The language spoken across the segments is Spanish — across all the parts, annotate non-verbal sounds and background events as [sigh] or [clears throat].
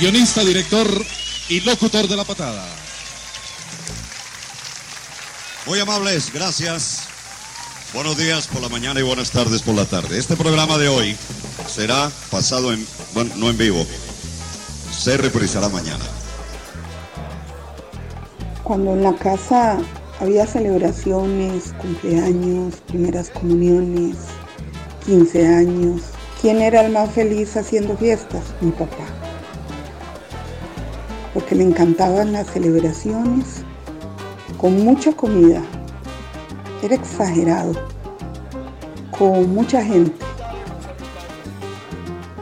Guionista, director y locutor de la patada. Muy amables, gracias. Buenos días por la mañana y buenas tardes por la tarde. Este programa de hoy será pasado en, bueno, no en vivo, se reprisará mañana. Cuando en la casa había celebraciones, cumpleaños, primeras comuniones, 15 años, ¿quién era el más feliz haciendo fiestas? Mi papá. Porque le encantaban las celebraciones con mucha comida. Era exagerado, con mucha gente.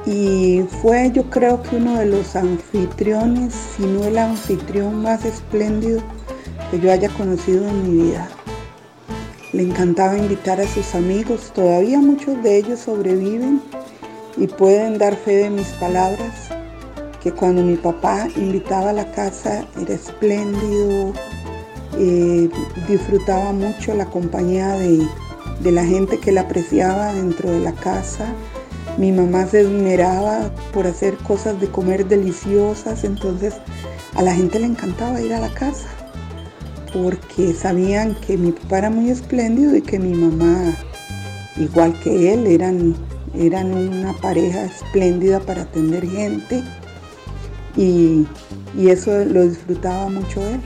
Y fue yo creo que uno de los anfitriones, si no el anfitrión más espléndido que yo haya conocido en mi vida. Le encantaba invitar a sus amigos, todavía muchos de ellos sobreviven y pueden dar fe de mis palabras, cuando mi papá invitaba a la casa era espléndido, eh, disfrutaba mucho la compañía de, de la gente que la apreciaba dentro de la casa. Mi mamá se esmeraba por hacer cosas de comer deliciosas, entonces a la gente le encantaba ir a la casa porque sabían que mi papá era muy espléndido y que mi mamá, igual que él, eran, eran una pareja espléndida para atender gente y, eso lo disfrutaba mucho él.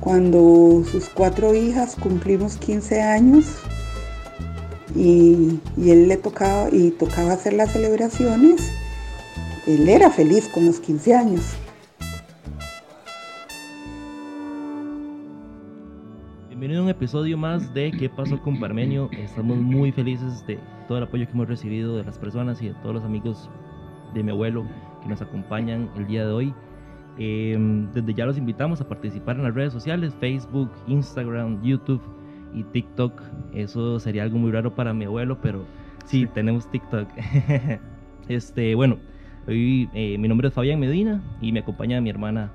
Cuando sus cuatro hijas cumplimos 15 años y, y él le tocaba y tocaba hacer las celebraciones, él era feliz con los 15 años. Bienvenido a un episodio más de ¿Qué pasó con Parmenio? Estamos muy felices de todo el apoyo que hemos recibido de las personas y de todos los amigos de mi abuelo que nos acompañan el día de hoy. Em, desde ya los invitamos a participar en las redes sociales, Facebook, Instagram, YouTube y TikTok. Eso sería algo muy raro para mi abuelo, pero sí, tenemos TikTok. [laughs] este, bueno, hoy eh, mi nombre es Fabián Medina y me acompaña mi hermana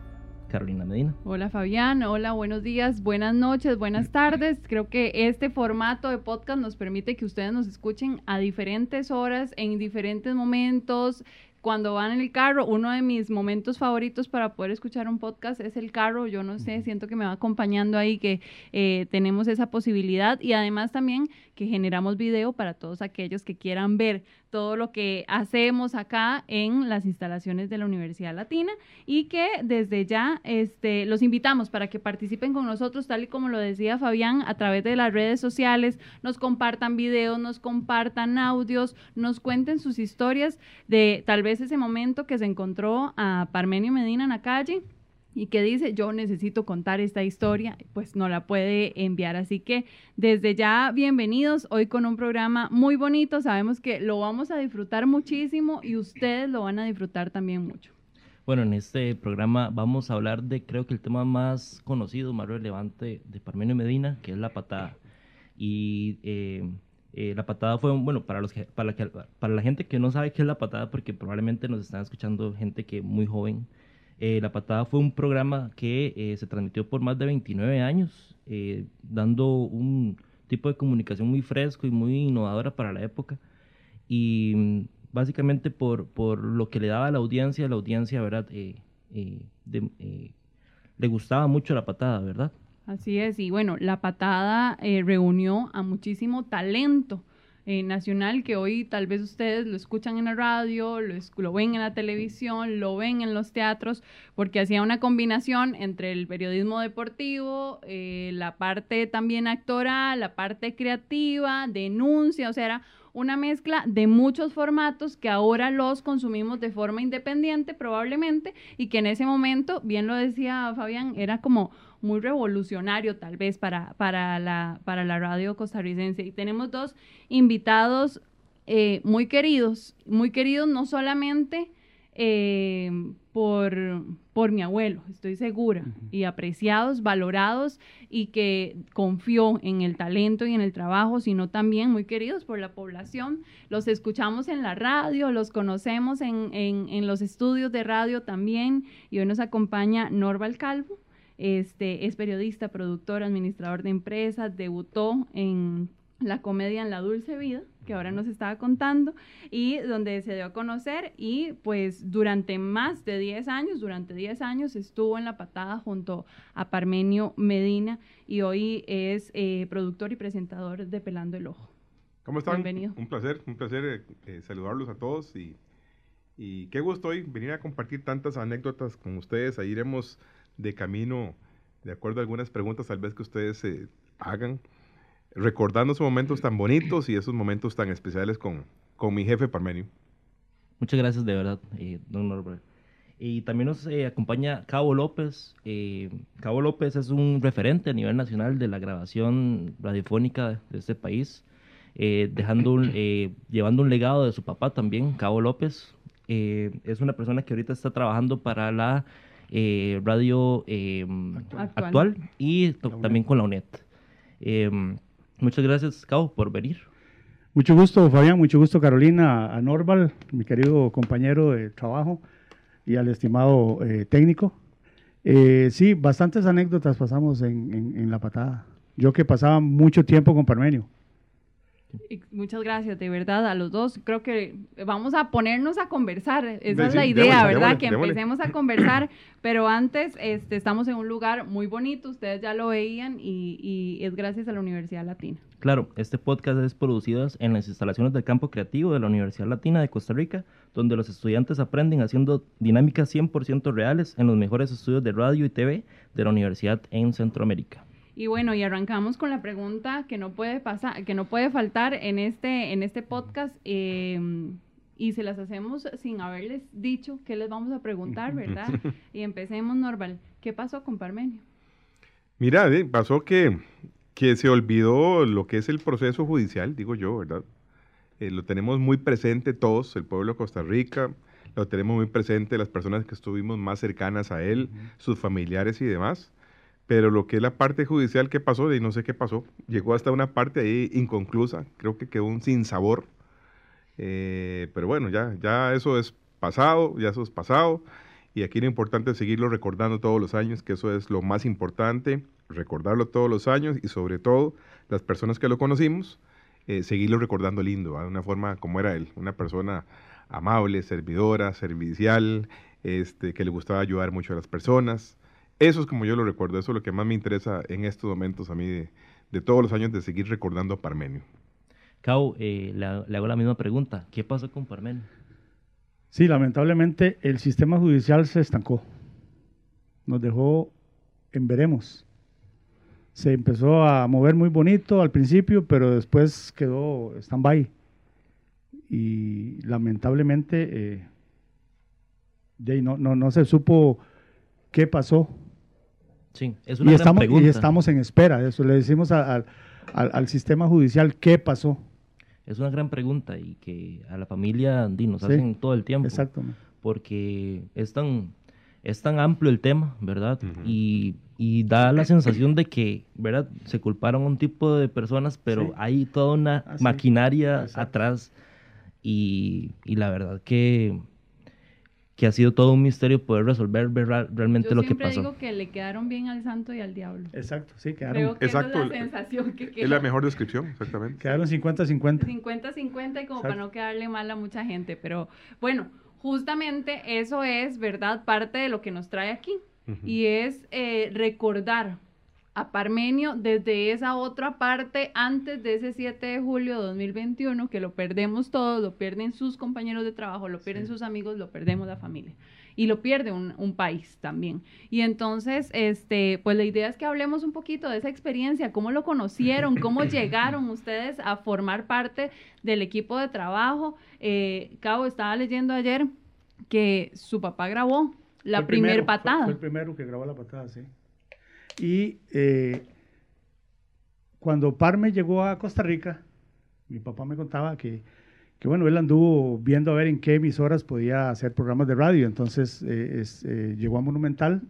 Carolina Medina. Hola Fabián, hola, buenos días, buenas noches, buenas tardes. Creo que este formato de podcast nos permite que ustedes nos escuchen a diferentes horas, en diferentes momentos, cuando van en el carro, uno de mis momentos favoritos para poder escuchar un podcast es el carro. Yo no sé, siento que me va acompañando ahí, que eh, tenemos esa posibilidad y además también que generamos video para todos aquellos que quieran ver todo lo que hacemos acá en las instalaciones de la Universidad Latina y que desde ya este, los invitamos para que participen con nosotros, tal y como lo decía Fabián, a través de las redes sociales, nos compartan videos, nos compartan audios, nos cuenten sus historias de tal vez ese momento que se encontró a Parmenio Medina en la calle y que dice, yo necesito contar esta historia, pues no la puede enviar. Así que desde ya, bienvenidos hoy con un programa muy bonito. Sabemos que lo vamos a disfrutar muchísimo y ustedes lo van a disfrutar también mucho. Bueno, en este programa vamos a hablar de creo que el tema más conocido, más relevante de Parmenio Medina, que es la patada. Y eh, eh, la patada fue, bueno, para, los, para, la, para la gente que no sabe qué es la patada, porque probablemente nos están escuchando gente que muy joven, eh, La Patada fue un programa que eh, se transmitió por más de 29 años, eh, dando un tipo de comunicación muy fresco y muy innovadora para la época. Y mm, básicamente por, por lo que le daba a la audiencia, la audiencia, ¿verdad? le gustaba mucho La Patada, ¿verdad? Así es, y bueno, La Patada reunió a muchísimo talento eh, nacional que hoy tal vez ustedes lo escuchan en la radio, lo, lo, ven en la televisión, lo ven en los teatros, porque hacía una combinación entre el periodismo deportivo, eh, la parte también actoral, la parte creativa, denuncia, o sea, era una mezcla de muchos formatos que ahora los consumimos de forma independiente probablemente y que en ese momento, bien lo decía Fabián, era como muy revolucionario tal vez para, para, la, para la radio costarricense. Y tenemos dos invitados eh, muy queridos, muy queridos no solamente eh, por, por mi abuelo, estoy segura, y apreciados, valorados y que confió en el talento y en el trabajo, sino también muy queridos por la población. Los escuchamos en la radio, los conocemos en, en, en los estudios de radio también, y hoy nos acompaña Norval Calvo. Este, es periodista, productor, administrador de empresas, debutó en la comedia en la dulce vida, que ahora nos estaba contando, y donde se dio a conocer y pues durante más de 10 años, durante 10 años estuvo en la patada junto a Parmenio Medina y hoy es eh, productor y presentador de Pelando el Ojo. ¿Cómo están? Bienvenido. Un placer, un placer eh, eh, saludarlos a todos y, y qué gusto hoy venir a compartir tantas anécdotas con ustedes. Ahí iremos de camino, de acuerdo a algunas preguntas tal vez que ustedes eh, hagan, recordando esos momentos tan bonitos y esos momentos tan especiales con, con mi jefe Parmenio. Muchas gracias de verdad, eh, don Norbert. Y también nos eh, acompaña Cabo López. Eh, Cabo López es un referente a nivel nacional de la grabación radiofónica de este país, eh, dejando un- eh, llevando un legado de su papá también, Cabo López. Eh, es una persona que ahorita está trabajando para la eh, radio eh, Actual. actual. y también con la UNED. Eh, muchas gracias, Cabo, por venir. Mucho gusto, Fabián, mucho gusto, Carolina, a Norval, mi querido compañero de trabajo, y al estimado eh, técnico. Eh, sí, bastantes anécdotas pasamos en, en- en la patada. Yo que pasaba mucho tiempo con Parmenio. Y Muchas gracias, de verdad, a los dos. Creo que vamos a ponernos a conversar. Esa es la démosle, idea, ¿verdad? démosle, que démosle. empecemos a conversar. [clears throat] Pero antes, este, estamos en un lugar muy bonito, ustedes ya lo veían, y, y es gracias a la Universidad Latina. Claro, este podcast es producido en las instalaciones del campo creativo de la Universidad Latina de Costa Rica, donde los estudiantes aprenden haciendo dinámicas 100% reales en los mejores estudios de radio y TV de la universidad en Centroamérica. Y bueno, y arrancamos con la pregunta que no puede pasar, que no puede faltar en este, en este podcast. eh, y se las hacemos sin haberles dicho qué les vamos a preguntar, ¿verdad? [laughs] Y empecemos, Norval. ¿Qué pasó con Parmenio? Mira, eh, pasó que, que se olvidó lo que es el proceso judicial, digo yo, ¿verdad? Eh, lo tenemos muy presente todos, el pueblo de Costa Rica, lo tenemos muy presente las personas que estuvimos más cercanas a él, sus familiares y demás. Pero lo que es la parte judicial, ¿qué pasó? Y no sé qué pasó. Llegó hasta una parte ahí inconclusa, creo que quedó un sinsabor. Eh, pero bueno, ya, ya eso es pasado, ya eso es pasado. Y aquí lo importante es seguirlo recordando todos los años, que eso es lo más importante, recordarlo todos los años y sobre todo las personas que lo conocimos, eh, seguirlo recordando lindo, de una forma como era él, una persona amable, servidora, servicial, este, que le gustaba ayudar mucho a las personas. Eso es como yo lo recuerdo, eso es lo que más me interesa en estos momentos a mí de, de todos los años de seguir recordando a Parmenio. Cabo, eh, le, le hago la misma pregunta. ¿Qué pasó con Parmenio? Sí, lamentablemente el sistema judicial se estancó. Nos dejó en veremos. Se empezó a mover muy bonito al principio, pero después quedó stand-by. Y lamentablemente eh, no, no, no se supo qué pasó. Sí, es una Y gran estamos, pregunta. y estamos en espera de eso. Le decimos a- a- al, al sistema judicial qué pasó. Es una gran pregunta y que a la familia di, nos Sí, hacen todo el tiempo. Exacto. porque es tan, es tan amplio el tema, ¿verdad? Ujú. y, y da la sensación de que, ¿verdad? Se culparon a un tipo de personas, pero Sí. hay toda una Ah, maquinaria Exacto. atrás y, y la verdad que, que ha sido todo un misterio poder resolver ver- realmente Yo lo que siempre pasó. digo que le quedaron bien al santo y al diablo. Exacto, sí, quedaron, Creo que Exacto, esa es la sensación que queda. Es la mejor descripción, exactamente. quedaron 50-50. 50-50 y como para no quedarle mal a mucha gente. Pero bueno, justamente eso es, ¿verdad? Parte de lo que nos trae aquí. Y es eh, recordar a Parmenio desde esa otra parte antes de ese 7 de julio de 2021, que lo perdemos todos, lo pierden sus compañeros de trabajo, lo pierden sus amigos, lo perdemos la familia. Y lo pierde un, un país también. Y entonces, este, pues la idea es que hablemos un poquito de esa experiencia, cómo lo conocieron, cómo [laughs] llegaron ustedes a formar parte del equipo de trabajo. Eh, Cabo, estaba leyendo ayer que su papá grabó la Fue el primer primero, fue- patada. Fue, el primero que grabó la patada, sí. Y eh, cuando Parme llegó a Costa Rica, mi papá me contaba que, que, bueno, él anduvo viendo a ver en qué emisoras podía hacer programas de radio. Entonces eh, es, eh, llegó a Monumental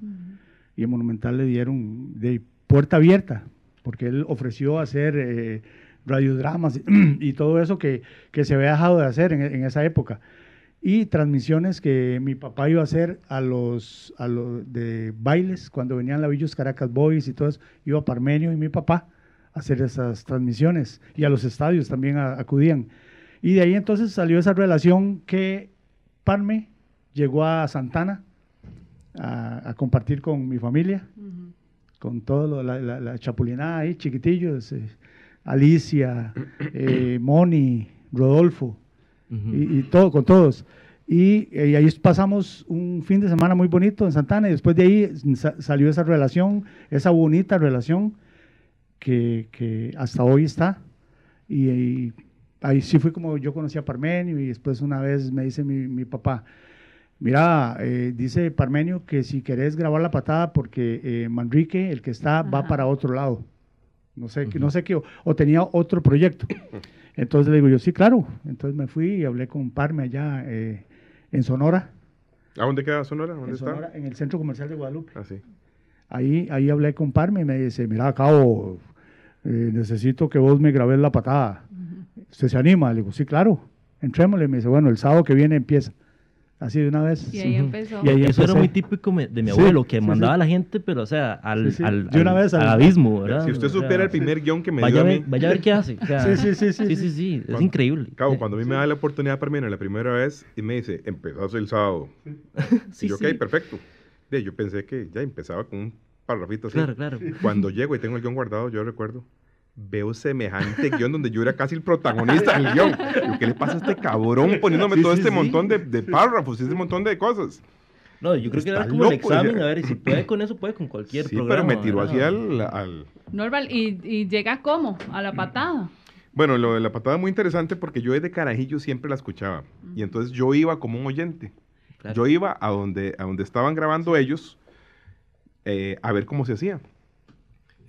y en Monumental le dieron de puerta abierta, porque él ofreció hacer radiodramas y, [clears throat] y todo eso que, que se había dejado de hacer en, en esa época. Y transmisiones que mi papá iba a hacer a los, a los de bailes, cuando venían la Villos Caracas Boys y todo eso, iba Parmenio y mi papá hacer esas transmisiones y a los estadios también a- acudían. Y de ahí entonces salió esa relación que Parme llegó a Santana a, a compartir con mi familia, con todo lo- la, la- la chapulinada ahí, chiquitillos, eh, Alicia, [clears throat] eh, Moni, Rodolfo, Ujú. y, y todo, con todos. Y, eh, y ahí pasamos un fin de semana muy bonito en Santana y después de ahí sa- salió esa relación, esa bonita relación que, que hasta hoy está. Y, y ahí sí fue como yo conocí a Parmenio y después una vez me dice mi, mi papá, mira, eh, dice Parmenio que si querés grabar la patada porque eh, Manrique, el que está, va Ajá. para otro lado. No sé, qué no sé qué, o, o tenía otro proyecto. Entonces le digo yo, sí, claro. Entonces me fui y hablé con Parme allá eh, en Sonora, ¿A dónde queda Sonora? ¿Dónde en está? Sonora, en el Centro Comercial de Guadalupe. Ah, sí. Ahí, ahí hablé con Parme y me dice, mira, Cabo, eh, necesito que vos me grabes la patada. ¿Usted se anima? Le digo, sí, claro, entrémosle. Me dice, bueno, el sábado que viene empieza. Así de una vez. Y ahí empezó. Y ahí [laughs] Eso era muy típico de mi Sí, abuelo, que sí, mandaba sí. a la gente, pero o sea, al, Sí, sí. al, De una al- vez al- al abismo, ¿verdad? Si usted O sea, supiera el primer guion que me vaya, dio a mí, vaya a ver qué hace. o sea, [laughs] Sí, sí, sí, sí, Sí, sí. sí, sí, es Cuando- increíble. Cabo, cuando a mí me da la oportunidad Parmena la primera vez y me dice, empezás el sábado. [laughs] Sí, y yo, sí. ok, perfecto. Yo pensé que ya empezaba con un parrafito así. Claro, claro. Cuando llego y tengo el guion guardado, yo recuerdo, veo semejante guion donde yo era casi el protagonista del guion. ¿Qué le pasa a este cabrón poniéndome Sí, todo sí, este sí. montón de, de párrafos y este montón de cosas? No, yo creo que era como el loco, examen, ya. a ver, y si puede con eso, puede con cualquier Sí, programa. pero me tiró ¿verdad? así al, al- Norval, ¿y, y llega cómo? A la patada. Bueno, lo de la patada muy interesante porque yo desde carajillo siempre la escuchaba. Y entonces yo iba como un oyente. Claro. Yo iba a donde, a donde estaban grabando ellos eh, a ver cómo se hacía.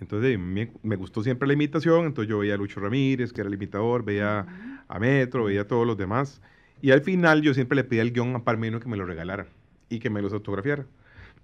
Entonces me, me gustó siempre la imitación, entonces yo veía a Lucho Ramírez, que era el imitador, veía a Metro, veía a todos los demás. Y al final yo siempre le pedía el guion a Parmeno que me lo regalara y que me los autografiara.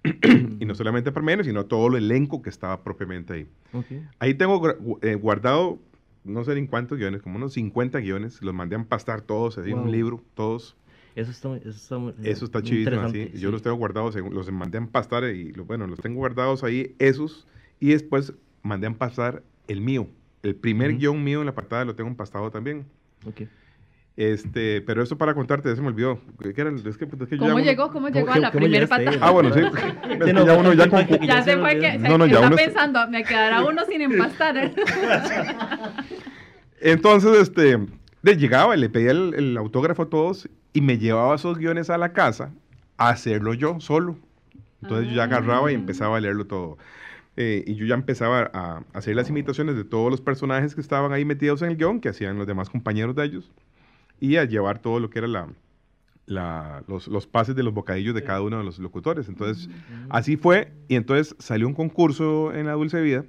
[clears throat] y no solamente a Parmeno, sino a todo el elenco que estaba propiamente ahí. Ok. Ahí tengo eh, guardado, no sé en cuántos guiones, como unos 50 guiones. Los mandé a empastar todos, así en Wow. un libro, todos. Eso está, eso está, muy- Eso está chivísimo, así. interesante, Yo sí. los tengo guardados, los mandé a empastar y bueno, los tengo guardados ahí, esos. Y después mandé a empastar el mío. El primer Ujú. guion mío en la patada lo tengo empastado también. Ok. Este, pero eso para contarte, ya se me olvidó. ¿Qué era? Es que, es que ¿Cómo uno- llegó? ¿Cómo llegó a la primera patada? Ah, bueno, [laughs] sí. Es [laughs] que ya uno ya con- que Ya se fue que No, no, ya está uno- pensando, me quedará uno sin empastar. [laughs] Entonces, este, le llegaba y le pedía el, el autógrafo a todos y me llevaba esos guiones a la casa a hacerlo yo solo. Entonces yo ya agarraba y empezaba a leerlo todo. Eh, y yo ya empezaba a hacer las imitaciones de todos los personajes que estaban ahí metidos en el guion, que hacían los demás compañeros de ellos, y a llevar todo lo que era la, la- los, los pases de los bocadillos de cada uno de los locutores. Entonces, así fue, y entonces salió un concurso en la Dulce Vida,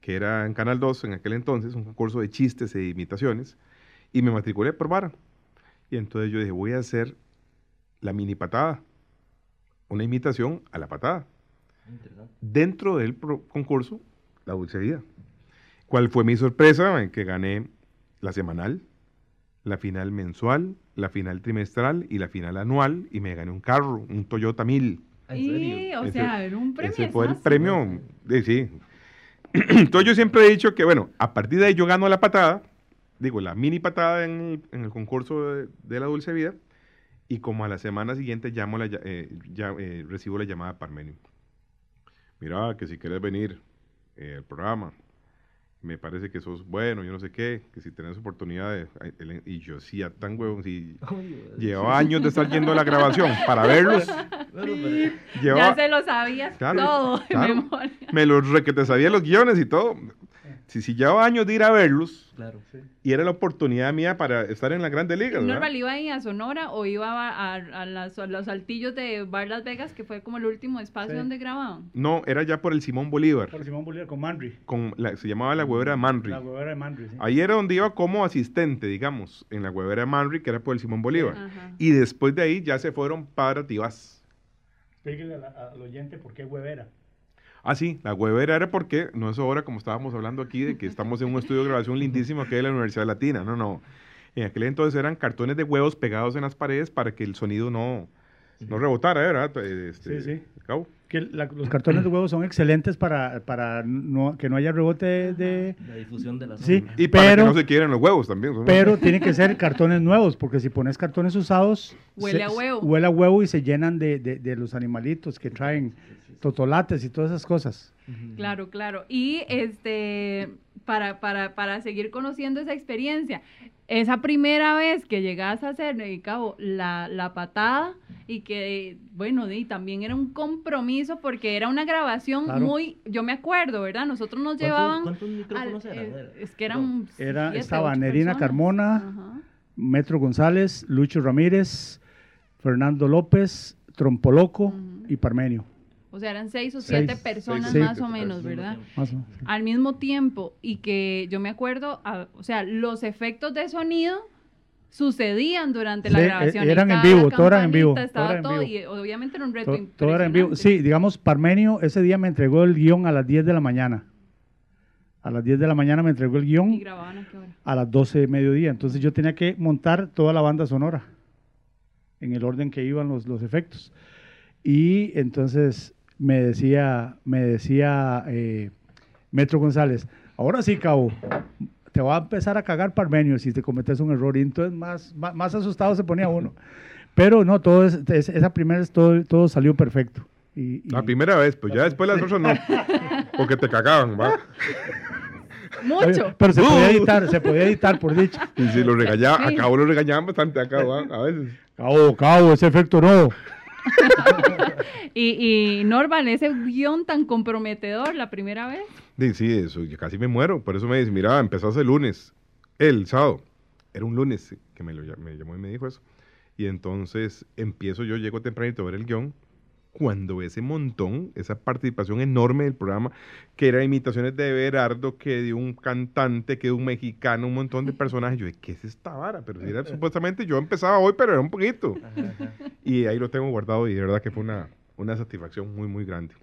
que era en Canal 2 en aquel entonces, un concurso de chistes e imitaciones, y me matriculé por vara. Y entonces yo dije, voy a hacer la mini patada, una imitación a la patada. Dentro del concurso, la Dulce Vida. ¿Cuál fue mi sorpresa? En que gané la semanal, la final mensual, la final trimestral y la final anual, y me gané un carro, un Toyota 1000. ¿En y, serio? o Ese- sea, era un premio. Ese fue el premio, de, sí. [clears throat] Entonces yo siempre he dicho que, bueno, a partir de ahí yo gano la patada, digo, la mini patada en el, en el concurso de, de la Dulce Vida, y como a la semana siguiente llamo la, eh, ya, eh, recibo la llamada de Parmenio. Mira, que si quieres venir eh, al programa, me parece que sos bueno, yo no sé qué, que si tenés oportunidad de... ay, el- Y yo sí, a tan huevón, sí, llevaba años de estar yendo a la grabación para verlos. Ya Llevaba, se lo sabías Claro, todo de [laughs] claro. memoria. me los requete sabía los guiones y todo. Si, si llevaba años de ir a verlos Claro. y era la oportunidad mía para estar en la Grande Liga. ¿verdad? ¿Normal iba ahí a Sonora o iba a, a- a las- a los altillos de Bar Las Vegas, que fue como el último espacio Sí. donde grababan? No, era ya por el Simón Bolívar. Por Simón Bolívar con Manri. Con la- se llamaba la huevera de Manri. La huevera de Manri, sí. Ahí era donde iba como asistente, digamos, en la huevera de Manri, que era por el Simón Bolívar. Ajá. Y después de ahí ya se fueron para Tibás. La- al oyente por qué huevera. Ah, sí, la huevera era porque, no es ahora como estábamos hablando aquí, de que estamos en un estudio de grabación lindísimo que es la Universidad Latina. No, no. En aquel entonces eran cartones de huevos pegados en las paredes para que el sonido no, no rebotara. ¿verdad? Este, Sí, sí. Cabo. Que la- los cartones de huevo son excelentes para, para no- que no haya rebote de... La difusión de la Sí. sombra. Y para Pero- que no se quieren los huevos también. pero tienen que ser cartones nuevos, porque si pones cartones usados... Huele se- a huevo. Huele a huevo y se llenan de, de- de los animalitos que traen totolates y todas esas cosas. Claro, claro. Y este, para, para, para seguir conociendo esa experiencia, esa primera vez que llegas a hacer, eh, Cabo, la, la patada y que, bueno, y también era un compromiso porque era una grabación Claro. muy, yo me acuerdo, ¿verdad? Nosotros nos ¿Cuántos- llevaban... ¿Cuántos micrófonos al- eran? eh, es que eran... Siete, estaba Nerina. Carmona, Ajá. Metro González, Lucho Ramírez, Fernando López, Trompoloco y Parmenio. O sea, eran seis o Seis. siete personas Seis. más o menos, ¿verdad? Más o menos. al mismo tiempo y que yo me acuerdo, a- o sea, los efectos de sonido sucedían durante la Sí, grabación. e- eran en vivo, todo era en vivo, todo Estaba era en todo, vivo. y obviamente era un reto To- Todo era en vivo. Sí, digamos, Parmenio ese día me entregó el guion a las 10 de la mañana. A las 10 de la mañana me entregó el Y guion grababan a qué hora. a las 12 de mediodía. Entonces yo tenía que montar toda la banda sonora en el orden que iban los, los efectos. Y entonces me decía, me decía eh, Metro González, ahora sí, cabo, te va a empezar a cagar Parmenio si te cometes un error. Y entonces más, más, más asustado se ponía uno. Pero no, todo es- es- esa primera vez todo, todo salió perfecto. Y, y- La primera vez, pues ya después las otras no. Porque te cagaban, ¿va? Mucho. pero se podía editar, se podía editar por dicho. Y si lo regañaban, Sí. a cabo lo regañaban bastante acá, ¿va? A veces. Cabo, cabo, ese efecto no. [laughs] Y, y Norval, ese guion tan comprometedor la primera vez. Sí, sí, eso, yo casi me muero. Por eso me dice, mira, empezás el lunes, el sábado. Era un lunes que me, me llamó y me dijo eso. Y entonces empiezo yo, llego tempranito a ver el guion. Cuando ese montón, esa participación enorme del programa, que era imitaciones de Berardo, que de un cantante, que de un mexicano, un montón de personajes, yo dije, ¿qué es esta vara? Pero si era supuestamente, yo empezaba hoy, pero era un poquito. Y ahí lo tengo guardado y de verdad que fue una, una satisfacción muy, muy grande.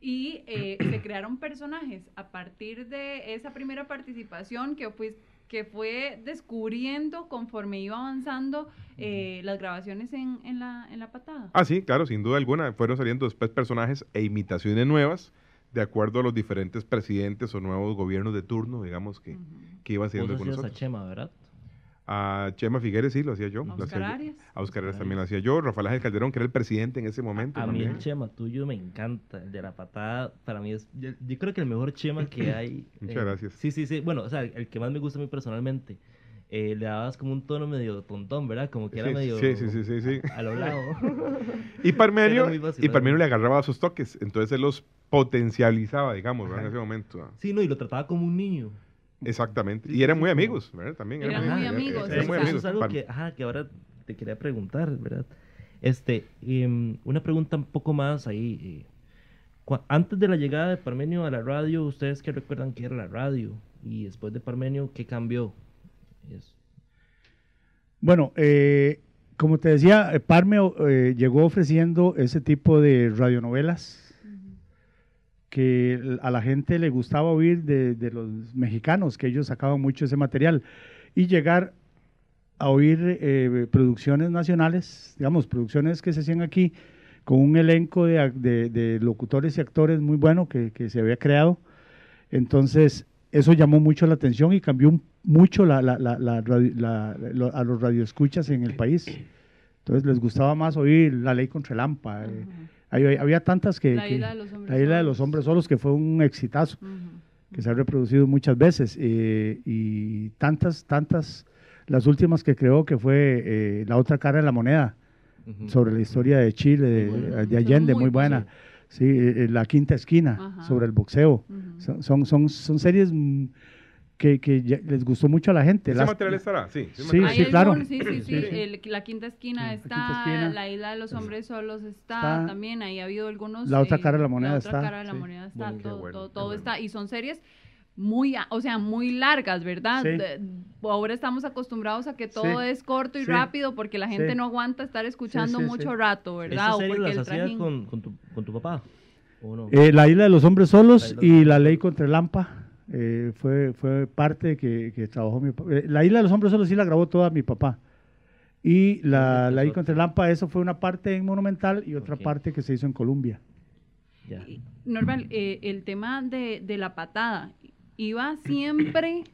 Y eh, se crearon personajes a partir de esa primera participación que fue, que fue descubriendo conforme iba avanzando eh, las grabaciones en, en, la, en la patada. Ah, sí, claro, sin duda alguna. Fueron saliendo después personajes e imitaciones nuevas de acuerdo a los diferentes presidentes o nuevos gobiernos de turno, digamos, que, que iban Vos siguiendo con a nosotros. Chema, ¿verdad? A Chema Figueres sí, lo hacía yo. A Oscar hacía yo. Arias. A Oscar Arias también lo hacía yo. Rafael Ángel Calderón, que era el presidente en ese momento. A mí el Chema tuyo me encanta, el de la patada, para mí es, yo, yo creo que el mejor Chema que [coughs] hay. Muchas eh, gracias. Sí, sí, sí, bueno, o sea, el que más me gusta a mí personalmente. Eh, le dabas como un tono medio tontón, ¿verdad? Como que era Sí, medio... sí, sí, sí, sí, sí. A lo lado. [laughs] [laughs] Y Parmenio, Era y. Parmenio le agarraba sus toques, entonces él los potencializaba, digamos, ¿verdad? en ese momento. Sí, no, y lo trataba como un niño. Exactamente. Y eran muy amigos, ¿verdad? También Eran muy amigos, Eran muy sí. Eso amigos. es algo que, ajá, que ahora te quería preguntar, ¿verdad? Este, em, una pregunta un poco más ahí. eh, antes de la llegada de Parmenio a la radio, ¿ustedes qué recuerdan que era la radio? Y después de Parmenio, ¿qué cambió? Bueno, eh, como te decía, eh, Parme eh, llegó ofreciendo ese tipo de radionovelas que a la gente le gustaba oír de, de los mexicanos, que ellos sacaban mucho ese material, y llegar a oír eh, producciones nacionales, digamos, producciones que se hacían aquí, con un elenco de, de- locutores y actores muy bueno que, que se había creado. Entonces, eso llamó mucho la atención y cambió mucho a los radioescuchas en el país. Entonces, les gustaba más oír La Ley contra el Lampa. eh, había, había tantas que... La que- isla de los hombres La Isla de los solos. Hombres Solos, que fue un exitazo que se ha reproducido muchas veces eh, y tantas, tantas, las últimas que creó que fue eh, La otra cara de la moneda, sobre la historia de Chile, de, Allende, muy muy buena. Sí, eh, La quinta esquina, Ajá. sobre el boxeo. Son, son, son, son series que, que ya les gustó mucho a la gente. ¿Ese Las- material estará? Sí. Sí, claro. algún- sí, sí, sí. Sí, sí. el- la quinta esquina Sí, la está, Quinta Esquina. la isla de los hombres solos está, Está. también. Ahí ha habido algunos. La otra eh, cara de la moneda La otra está, cara de la sí. moneda está. Todo bueno, todo, qué todo bueno. está. Y son series muy, o sea, muy largas, ¿verdad? Sí. De- ahora estamos acostumbrados a que todo Sí. es corto y Sí. rápido porque la gente Sí. no aguanta estar escuchando sí, mucho sí. rato, ¿verdad? ¿Estas O series porque las el hacías trajín- con, con, tu, con tu papá? ¿O no? Eh, la Isla de los Hombres Solos La y La Ley contra el Lampa eh, fue, fue parte que, que trabajó mi papá. Eh, la Isla de los Hombres Solos sí la grabó toda mi papá. Y la, la I contra el AMPA, eso fue una parte en Monumental y otra parte que se hizo en Colombia. Norval, eh, el tema de, de la patada, iba siempre,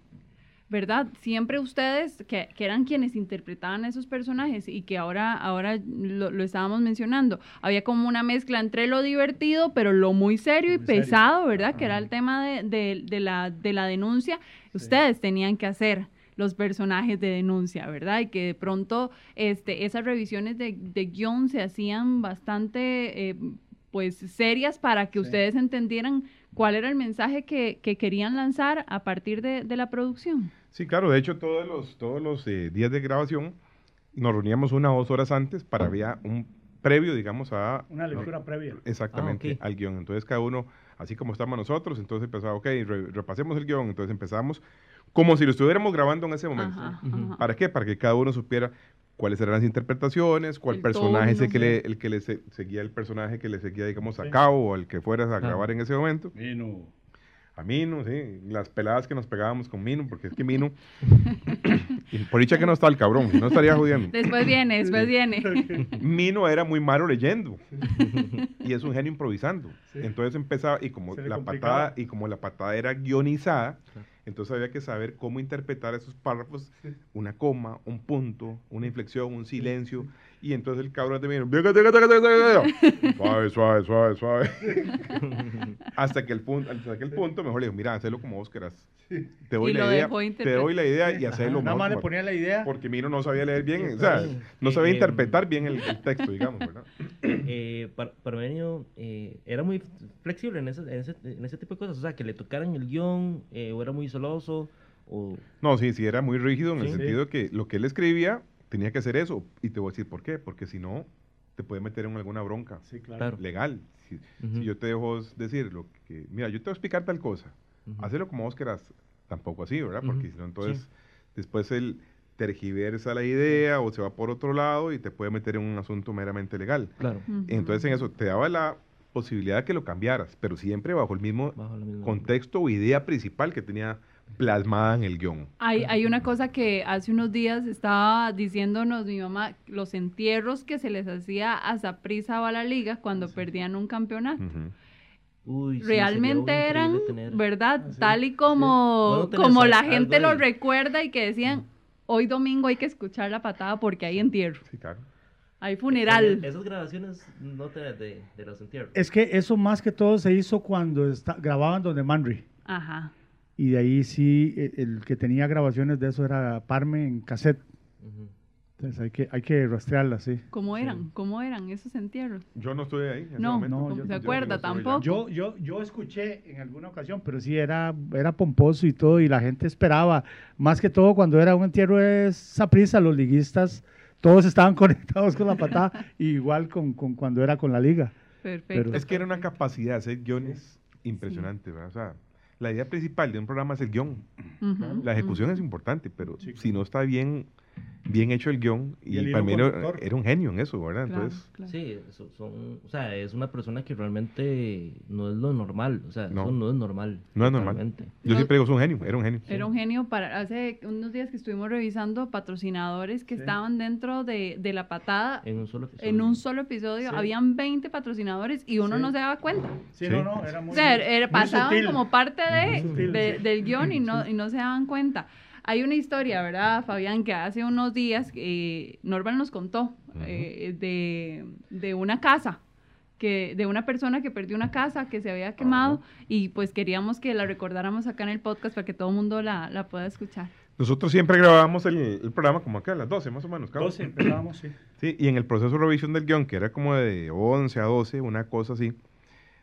¿verdad? Siempre ustedes, que, que eran quienes interpretaban a esos personajes y que ahora, ahora lo, lo estábamos mencionando, había como una mezcla entre lo divertido, pero lo muy serio y Muy serio. pesado, ¿verdad? Que era el tema de, de- de la, de la denuncia. Ustedes tenían que hacer los personajes de denuncia, ¿verdad? Y que de pronto este, esas revisiones de, de guion se hacían bastante, eh, pues, serias para que Sí. ustedes entendieran cuál era el mensaje que, que querían lanzar a partir de, de la producción. Sí, claro, de hecho todos los, todos los eh, días de grabación nos reuníamos una o dos horas antes para había un previo, digamos, a... Una lectura previa. Exactamente, Ah, ok. al guion. Entonces cada uno, así como estamos nosotros, entonces empezaba, ok, re- repasemos el guion, entonces empezamos como si lo estuviéramos grabando en ese momento. Ajá, ajá. ¿Para qué? Para que cada uno supiera cuáles eran las interpretaciones, cuál El personaje es el que, le, el que le se- seguía el personaje que le seguía, digamos, a Sí. cabo o al que fueras a Claro. grabar en ese momento. Mino. A Mino, sí, las peladas que nos pegábamos con Mino, porque es que Mino, [laughs] y por dicha que no está el cabrón, no estaría jodiendo. Después viene, después viene. [laughs] Mino era muy malo leyendo [laughs] y es un genio improvisando. Entonces empezaba, y como la complicaba. patada, y como la patada era guionizada, Claro. Entonces había que saber cómo interpretar esos párrafos, una coma, un punto, una inflexión, un silencio, y entonces el cabrón de Mino, "Diga, diga, diga, diga, diga". suave, suave, suave, suave. [laughs] hasta que el punto, hasta que el punto, mejor le digo, mira, hazlo como vos querás. Te doy Y la lo idea, te doy la idea y hacelo Nada más le ponía la idea. porque Mino no sabía leer bien, o sea, no sabía interpretar bien el, el texto, digamos, ¿verdad? [coughs] eh, Par- Parmenio eh, era muy flexible en ese, en, ese, en ese tipo de cosas, o sea, que le tocaran el guion, eh, o era muy celoso, o... No, sí, sí, era muy rígido en el Sí. sentido de que lo que él escribía tenía que hacer eso. Y te voy a decir por qué, porque si no, te puede meter en alguna bronca Sí, claro. Claro. legal. Si, Ujú. si yo te dejo decir lo que, mira, yo te voy a explicar tal cosa, Ujú. hazlo como vos quieras. Tampoco así, ¿verdad? Porque Ujú, si no, entonces después él tergiversa la idea o se va por otro lado y te puede meter en un asunto meramente legal. Claro, Ujú. Entonces en eso te daba la posibilidad de que lo cambiaras, pero siempre bajo el mismo bajo contexto o idea principal que tenía plasmada en el guion. Hay, hay una cosa que hace unos días estaba diciéndonos mi mamá, los entierros que se les hacía a Saprissa o a la liga cuando perdían un campeonato. Ujú. Uy, sí, Realmente eran, ¿verdad? Ah, sí. Tal y como, como la algo gente lo recuerda y que decían, hoy domingo hay que escuchar la patada porque hay entierro, Sí, claro. hay funeral. Esas grabaciones no te de, de los entierros. Es que eso más que todo se hizo cuando está- grababan donde Manry. Ajá. Y de ahí sí, e- el que tenía grabaciones de eso era Parme en cassette. Ujú. Entonces hay que, hay que rastrearlas, sí. ¿Cómo eran? ¿Cómo eran esos entierros? Yo no estuve ahí. en ese No, momento. no, ¿cómo yo- ¿se yo acuerda? allá. Tampoco. Yo, yo, yo escuché en alguna ocasión, pero sí era, era pomposo y todo, y la gente esperaba. Más que todo cuando era un entierro de prisa los liguistas, todos estaban [laughs] conectados con la patada, [laughs] igual con, con cuando era con la liga. Perfecto. Pero- Es que era una capacidad de hacer guiones impresionante, ¿verdad? O sea, la idea principal de un programa es el guion. Ujú, La ejecución ujú. es importante, pero Sí, si no está bien, bien hecho el guion, Y y, el para mí era, era un genio en eso, ¿verdad? Claro, Entonces, claro. Sí, son, o sea, es una persona que realmente no es lo normal, o sea, No. eso no es normal. No es normal. yo No- siempre digo, es un genio, era un genio. Era un genio para hace unos días que estuvimos revisando patrocinadores que Sí. estaban dentro de, de la patada. En un solo episodio. En un solo episodio Sí. habían 20 patrocinadores y uno Sí. no se daba cuenta. Sí, Sí. no, no, era muy o sea, era- muy pasaban sutil. como parte de, sutil, de- sí. del guion y no, y no se daban cuenta. Hay una historia, ¿verdad, Fabián? Que hace unos días eh, Norman nos contó eh, de, de una casa, que, de una persona que perdió una casa que se había quemado y pues queríamos que la recordáramos acá en el podcast para que todo el mundo la, la pueda escuchar. Nosotros siempre grabábamos el, el programa como acá a las 12, más o menos. Carlos. 12 empezábamos, sí. Sí, y en el proceso de revisión del guion, que era como de 11 a 12, una cosa así,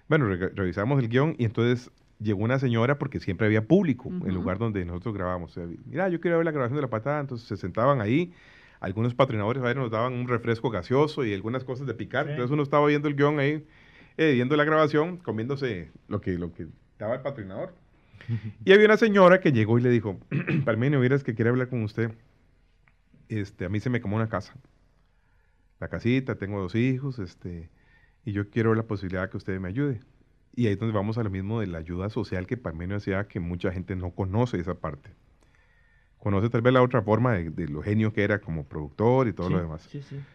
bueno, re- revisamos el guion y entonces llegó una señora porque siempre había público en el lugar donde nosotros grabamos. O sea, mira, yo quiero ver la grabación de la patada, entonces se sentaban ahí. Algunos patrocinadores a ver, nos daban un refresco gaseoso y algunas cosas de picar. Sí. Entonces uno estaba viendo el guion ahí, eh, viendo la grabación, comiéndose lo que, lo que daba el patrocinador. [laughs] Y había una señora que llegó y le dijo, [clears throat] Palmenio, vieras que quiere hablar con usted. Este, a mí se me quemó una casa. La casita, tengo dos hijos, este, y yo quiero la posibilidad de que usted me ayude. Y ahí es donde vamos a lo mismo de la ayuda social que Parmenio hacía, que mucha gente no conoce esa parte. conoce tal vez la otra forma de, de lo genio que era como productor y todo Sí, lo demás. Sí, sí.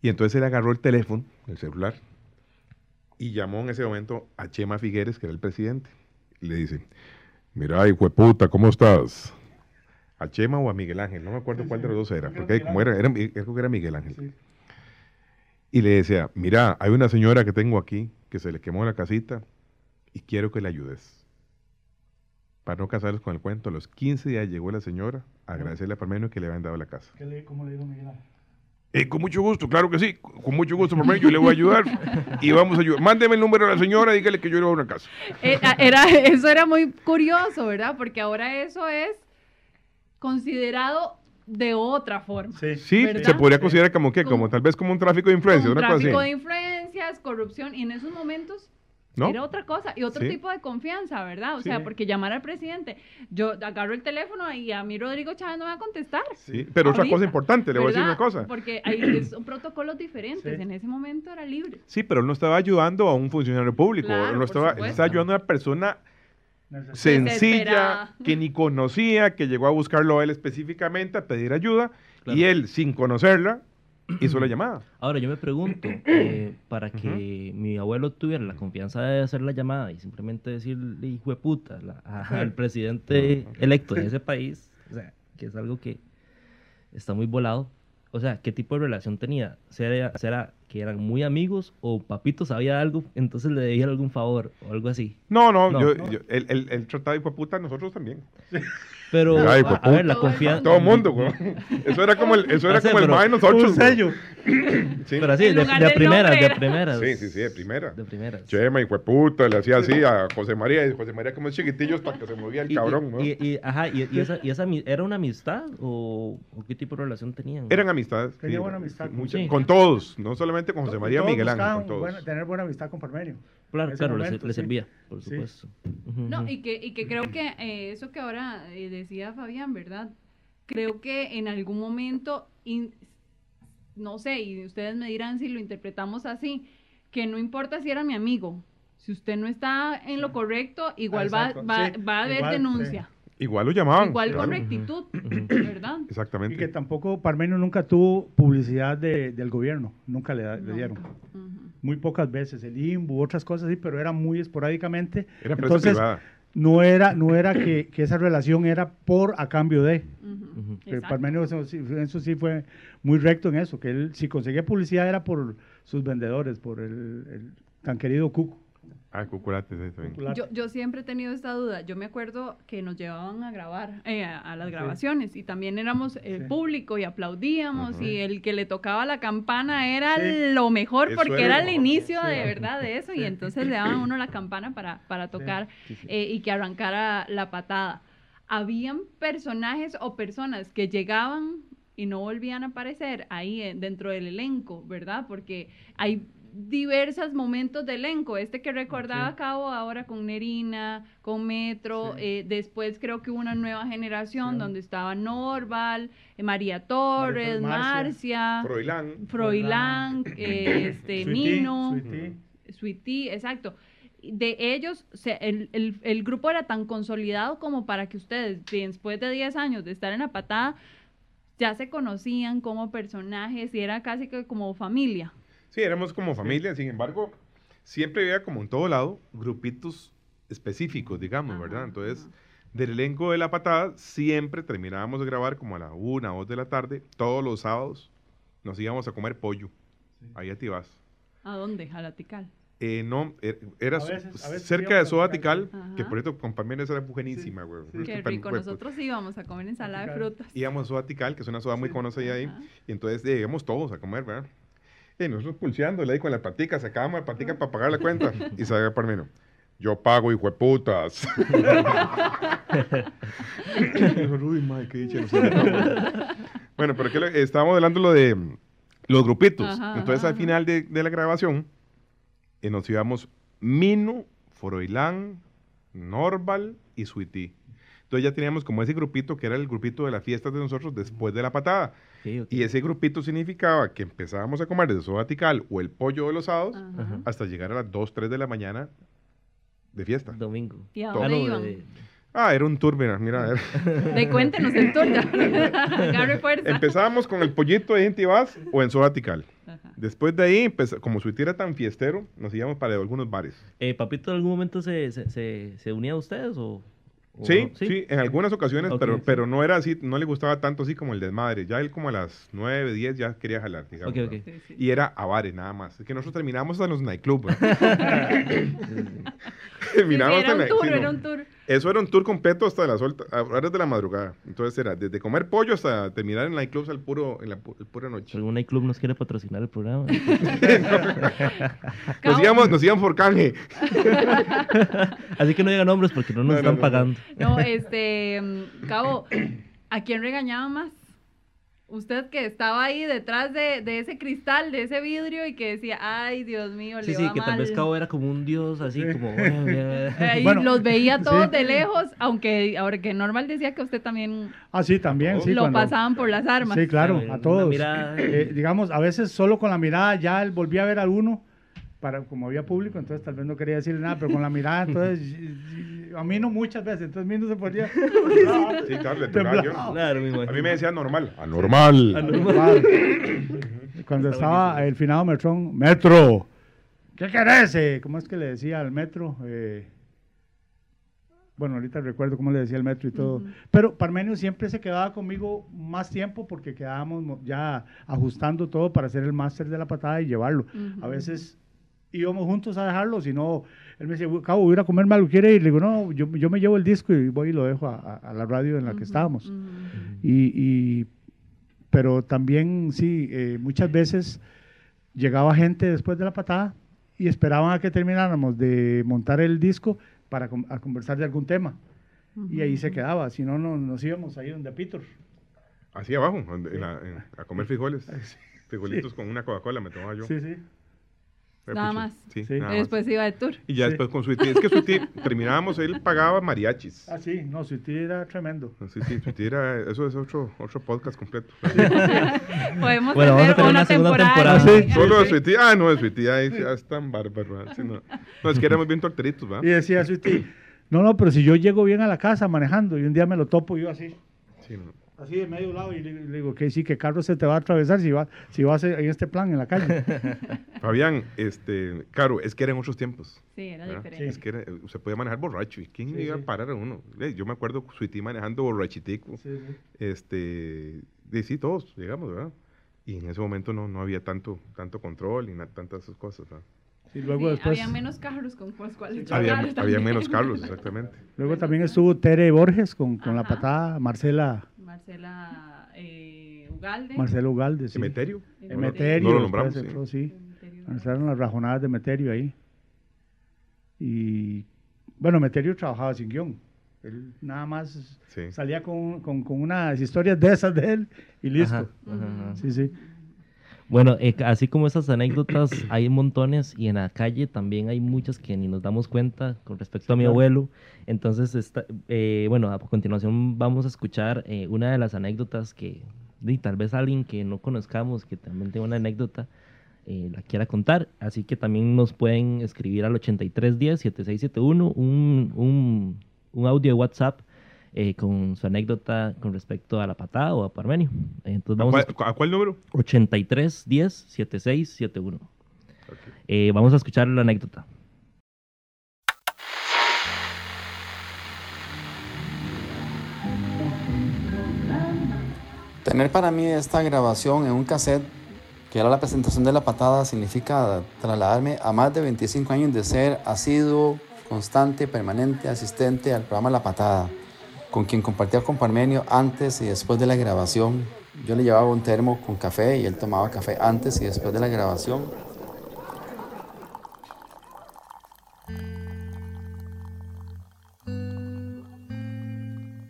Y entonces él agarró el teléfono, el celular, y llamó en ese momento a Chema Figueres, que era el presidente. Y le dice, mira, hijo de puta, ¿cómo estás? ¿A Chema o a Miguel Ángel? No me acuerdo cuál de los dos era, porque como era, era, era Miguel Ángel. Y le decía, mira, hay una señora que tengo aquí que se le quemó la casita y quiero que le ayudes. Para no casarlos con el cuento, a los 15 días llegó la señora a agradecerle a Parmenio que le habían dado la casa. ¿Qué le- ¿Cómo le digo Miguel? Eh, con mucho gusto, claro que sí, con mucho gusto, Parmenio, yo le voy a ayudar [laughs] y vamos a ayudar. Mándeme el número de la señora, dígale que yo le voy a una casa. Eh, a- Era, [laughs] eso era muy curioso, ¿verdad? Porque ahora eso es considerado de otra forma. Sí. Sí, se podría considerar como que, como Como- tal vez como un tráfico de influencia, Con una cosa tráfico así. de influencias, corrupción, y en esos momentos ¿No? era otra cosa y otro Sí. tipo de confianza, ¿verdad? O Sí. sea, porque llamar al presidente, yo agarro el teléfono y a mí Rodrigo Chávez no me va a contestar. Sí, pero otra Ahorita, cosa importante, le voy a decir una cosa. Porque hay son [clears throat] protocolos diferentes. Sí. En ese momento era libre. Sí, pero él no estaba ayudando a un funcionario público, Claro, él, no estaba, estaba ayudando a una persona sencilla, que ni conocía, que llegó a buscarlo a él específicamente, a pedir ayuda, Claro. y él, sin conocerla, hizo la llamada. Ahora, yo me pregunto, [clears throat] eh, para que mi abuelo tuviera la confianza de hacer la llamada y simplemente decirle, hijo de puta, la- a- [laughs] al presidente electo de ese país, o sea, que es algo que está muy volado. O sea, ¿qué tipo de relación tenía? ¿Será, será que eran muy amigos o Papito sabía algo, entonces le debía algún favor o algo así? No, no, No. yo, yo- él, él- él trataba de hijo de puta, nosotros también. [laughs] Pero, Ay, a, a ver, la confianza... Todo el mundo, güey. Eso era como el, [laughs] eso era sí, como el de nosotros. Un güey. sello. Sí. Pero así, de, de primeras, de era- primeras. sí, sí, sí, de primera. De primeras. Chema, hijo de puta, le hacía así a José María, y José María como es chiquitillo para que se movía el Y- cabrón, y, ¿no? y- y- ajá, y, y esa, y esa ¿era una amistad o, o qué tipo de relación tenían? Eran amistades. Tenía sí, buena amistad. mucha- Sí. con todos, no solamente con José María Todos Miguel Ángel, con todos. buena- tener buena amistad con Parmenio. Claro, claro, momento, le, sí. servía, por Sí. supuesto. No, y que, y que creo que eh, eso que ahora eh, decía Fabián, ¿verdad? Creo que en algún momento, in- no sé, y ustedes me dirán si lo interpretamos así, que no importa si era mi amigo, si usted no está en lo correcto, igual va, Exacto, va, sí, va a haber igual, denuncia. Igual lo llamaban. Igual con rectitud, ¿verdad? Exactamente. Y que tampoco Parmenio nunca tuvo publicidad de- del gobierno, nunca le, dieron. Muy pocas veces, el IMBU, otras cosas así, pero era muy esporádicamente. Era empresa Entonces, privada. no era, no era que, que esa relación era por a cambio de. Que Exacto. Parmenio eso, sí- eso sí fue muy recto en eso, que él si conseguía publicidad era por sus vendedores, por el, el tan querido Cuco. Ah, cuculates, sí. Cuculate. Yo, yo siempre he tenido esta duda. Yo me acuerdo que nos llevaban a grabar, eh, a, a las grabaciones, y también éramos el Sí. público y aplaudíamos, Ujú. y el que le tocaba la campana era Sí. lo mejor, Eso porque era el mejor. inicio Sí. de verdad de eso, y entonces le daban a uno la campana para, para tocar Sí, sí. eh, y que arrancara la patada. Habían personajes o personas que llegaban y no volvían a aparecer ahí eh, dentro del elenco, ¿verdad? Porque hay diversos momentos de elenco. Este que recordaba Sí. Cabo ahora con Nerina, con Metro, Sí. eh, después creo que hubo una nueva generación Sí. donde estaba Norval, eh, María Torres, Marcia, Froilán. Froilán, eh, este, Sweetie, Mino. Exacto. De ellos, o sea, el, el- el grupo era tan consolidado como para que ustedes, después de 10 años de estar en la patada, ya se conocían como personajes y era casi que como familia. Sí, éramos como familia, sin embargo, siempre había como en todo lado grupitos específicos, digamos, Ajá, ¿verdad? Entonces, ajá. del elenco de La Patada, siempre terminábamos de grabar como a la una o dos de la tarde, todos los sábados nos íbamos a comer pollo, ahí a Tibás. ¿A dónde? A la Tical. Eh, no, er- era A su- veces- a veces cerca de Soda Tical. Que por cierto, con Palmeras era buenísima, güey. sí. Qué Súper rico. Nosotros íbamos a comer ensalada de frutas. Íbamos a Soda Tical, que es una soda muy conocida ahí, Ajá. y entonces eh, íbamos todos a comer, ¿verdad? Y nosotros pulseándole ahí con la patica, sacábamos la patica para pagar la cuenta. [laughs] Y sabía Parmeno, yo pago, hijo de putas. [laughs] Uy, madre, qué dicha, bueno, pero que le- estábamos hablando lo de los grupitos. Ajá, entonces ajá, al final de, de la grabación, eh, nos íbamos Mino, Froilán, Norval y Sweetie. Entonces ya teníamos como ese grupito que era el grupito de las fiestas de nosotros después de la patada. Y ese grupito significaba que empezábamos a comer desde soda tical o el pollo de los sábados Ajá. Hasta llegar a las 2, 3 de la mañana de fiesta. Domingo. ¿Y a Todo. dónde Ah, iban? Ah, era un tour, mira, mira. De cuéntenos el tour. ya. [laughs] Agarre fuerza. Empezábamos con el pollito de Vas o en Sobatical. Ajá. Después de ahí, empezó- como su era tan fiestero, nos íbamos para algunos bares. Eh, ¿Papito en algún momento se, se, se, se unía a ustedes o...? Sí, sí, en algunas ocasiones, pero, sí. pero no era así, no le gustaba tanto así como el desmadre. Ya él como a las 9, 10 ya quería jalar, digamos. Ok, ok. ¿verdad? Sí, sí. Y era a bares nada más. Es que nosotros terminamos en los nightclubs. ¿verdad? [laughs] [laughs] Sí, sí, Terminamos era un tour, sí, no. era un tour. Eso era un tour completo hasta las horas de la madrugada. Entonces era desde comer pollo hasta terminar en nightclubs al puro, en la pu- pura noche. algún nightclub nos quiere patrocinar el programa. [laughs] Nos íbamos, nos íbamos por canje. [laughs] Así que no digan nombres porque no nos No, no, están no, no. pagando. No, este, mm, Cabo, ¿a quién regañaba más? Usted que estaba ahí detrás de, de ese cristal, de ese vidrio y que decía, ay, Dios mío, Sí, le sí, va que tal mal". vez Cabo era como un dios, así Sí. como... [laughs] Ahí Bueno, los veía todos sí. de lejos, aunque ahora que normal decía que usted también Ah, sí, también, sí. lo cuando- pasaban por las armas. Sí, claro, a todos. mirada. Eh, digamos, a veces solo con la mirada ya él volvía a ver a alguno, para, como había público, entonces tal vez no quería decirle nada, pero con la mirada, entonces, y- y- a mí no muchas veces, entonces a mí no se podía... Sí, claro, le tocaba yo. Temblaba. Claro, me imagino. A mí me decía normal. Anormal. Claro. [laughs] Cuando estaba el finado Metrón, Metro, ¿qué querés? eh? ¿Cómo es que le decía al Metro? Eh, bueno, ahorita recuerdo cómo le decía el Metro y todo. Pero Parmenio siempre se quedaba conmigo más tiempo porque quedábamos mo- ya ajustando todo para hacer el máster de la patada y llevarlo. A veces íbamos juntos a dejarlo, si no, él me decía, cabo, voy a ir a comerme algo, ¿quiere ir? Le digo, no, yo, yo me llevo el disco y voy y lo dejo a, a- a la radio en la que estábamos. Ujú. Y, y- pero también, sí, eh, muchas veces llegaba gente después de la patada y esperaban a que termináramos de montar el disco para a conversar de algún tema. Y ahí se quedaba, si no, no nos íbamos ahí donde Peter. Así abajo, en la- en- a comer frijoles. [laughs] Frijolitos con una Coca-Cola me tomaba yo. Sí, sí. Eh, Nada pucha, más. Sí, Sí. nada Y más. después iba de tour. Y ya Sí. después con Sweetie. Es que Sweetie, [laughs] terminábamos, él pagaba mariachis. Ah, sí, no, su tío era tremendo. Sí, sí, Sweetie era, eso es otro, otro podcast completo. [laughs] Podemos Bueno, hacer tener una, una segunda temporada. temporada. Sí. Solo de Sweetie, ah, no, de Sweetie, ahí ya es tan bárbaro. ¿verdad? Sí, no. no, es que éramos bien torteritos, ¿va? Y decía su tío, no, no, pero si yo llego bien a la casa manejando y un día me lo topo yo así. Sí, no. Así de medio lado y le, le digo que sí, que carro se te va a atravesar si vas si vas en este plan en la calle. [laughs] Fabián, este, claro, es que eran otros tiempos. Sí, era ¿verdad? diferente. Es que era- se podía manejar borracho. ¿Y quién Sí, iba sí. a parar a uno? Eh, Yo me acuerdo Sweetie manejando borrachitico. Sí, sí. Este, y sí, todos llegamos, ¿verdad? Y en ese momento no, no había tanto, tanto control y na- tantas esas cosas. ¿verdad? Y luego Sí, después, había menos carros con los cuales Había, había menos carros, [laughs] exactamente. luego también estuvo Tere Borges con, con la patada, Marcela, Marcela eh, Ugalde. Marcelo Ugalde, sí. ¿Cementerio? Emeterio, No lo nombramos, entró, sí. sí. Emeterio. Empezaron las rajonadas de Meterio ahí. Y bueno, Meterio trabajaba sin guion. Él nada más Sí. salía con, con, con unas historias de esas de él y listo. Ajá, ajá, ajá. Sí, sí. Bueno, eh, así como esas anécdotas [clears throat] hay montones y en la calle también hay muchas que ni nos damos cuenta con respecto a mi abuelo. Entonces, esta- eh, bueno, a continuación vamos a escuchar eh, una de las anécdotas que tal vez alguien que no conozcamos, que también tenga una anécdota, eh, la quiera contar. Así que también nos pueden escribir al 8310-7671 un, un, un audio de WhatsApp eh, con su anécdota con respecto a la patada o a Parmenio. Entonces ¿A vamos a cuál, a cuál número? 83 10 76 71. Eh, vamos a escuchar la anécdota. Tener para mí esta grabación en un cassette, que era la presentación de la patada, significa trasladarme a más de 25 años de ser asiduo, constante, permanente, asistente al programa La Patada, con quien compartía con Parmenio antes y después de la grabación. Yo le llevaba un termo con café y él tomaba café antes y después de la grabación.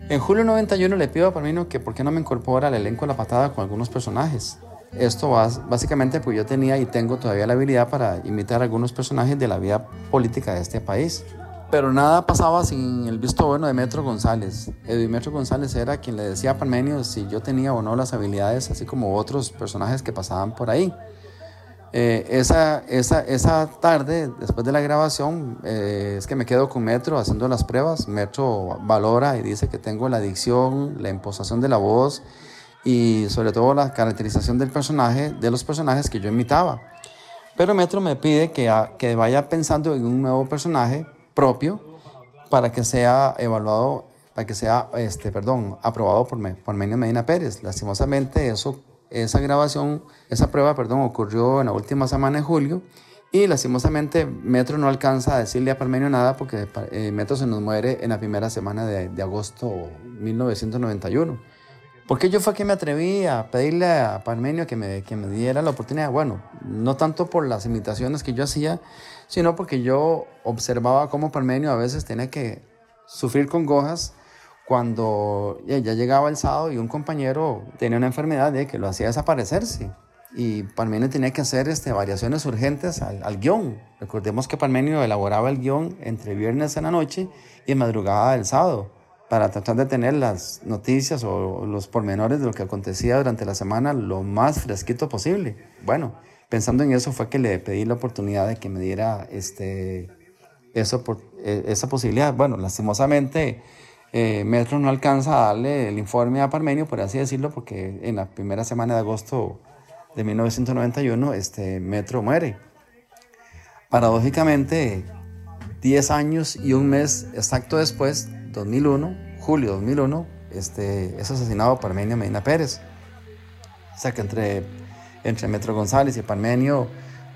En julio 91 le pido a Palmino que por qué no me incorpora al elenco de La Patada con algunos personajes. Esto básicamente porque yo tenía y tengo todavía la habilidad para imitar algunos personajes de la vida política de este país. Pero nada pasaba sin el visto bueno de Metro González. Edwin Metro González era quien le decía a Parmenio si yo tenía o no las habilidades, así como otros personajes que pasaban por ahí. Eh, esa, esa, esa tarde, después de la grabación, eh, es que me quedo con Metro haciendo las pruebas. Metro valora y dice que tengo la dicción, la imposición de la voz y sobre todo la caracterización del personaje, de los personajes que yo imitaba. Pero Metro me pide que, que vaya pensando en un nuevo personaje propio para que sea evaluado, para que sea, este, perdón, aprobado por, por Menio Medina Pérez. Lastimosamente eso esa grabación, esa prueba, perdón, ocurrió en la última semana de julio y lastimosamente Metro no alcanza a decirle a Parmenio nada porque eh, Metro se nos muere en la primera semana de, de agosto 1991. Porque yo fue que me atreví a pedirle a Parmenio que me, que me diera la oportunidad. Bueno, no tanto por las imitaciones que yo hacía, sino porque yo observaba cómo Parmenio a veces tenía que sufrir congojas cuando ya llegaba el sábado y un compañero tenía una enfermedad de que lo hacía desaparecerse. Y Parmenio tenía que hacer este, variaciones urgentes al, guion. Recordemos que Parmenio elaboraba el guion entre viernes en la noche y madrugada del sábado para tratar de tener las noticias o los pormenores de lo que acontecía durante la semana lo más fresquito posible. Bueno, pensando en eso fue que le pedí la oportunidad de que me diera este, eso, e, esa posibilidad. Bueno, lastimosamente eh, Metro no alcanza a darle el informe a Parmenio, por así decirlo, porque en la primera semana de agosto de 1991 este, Metro muere. Paradójicamente, 10 años y un mes exacto después, 2001, julio de 2001, este, es asesinado Parmenio Medina Pérez. O sea que entre, entre Metro González y Parmenio,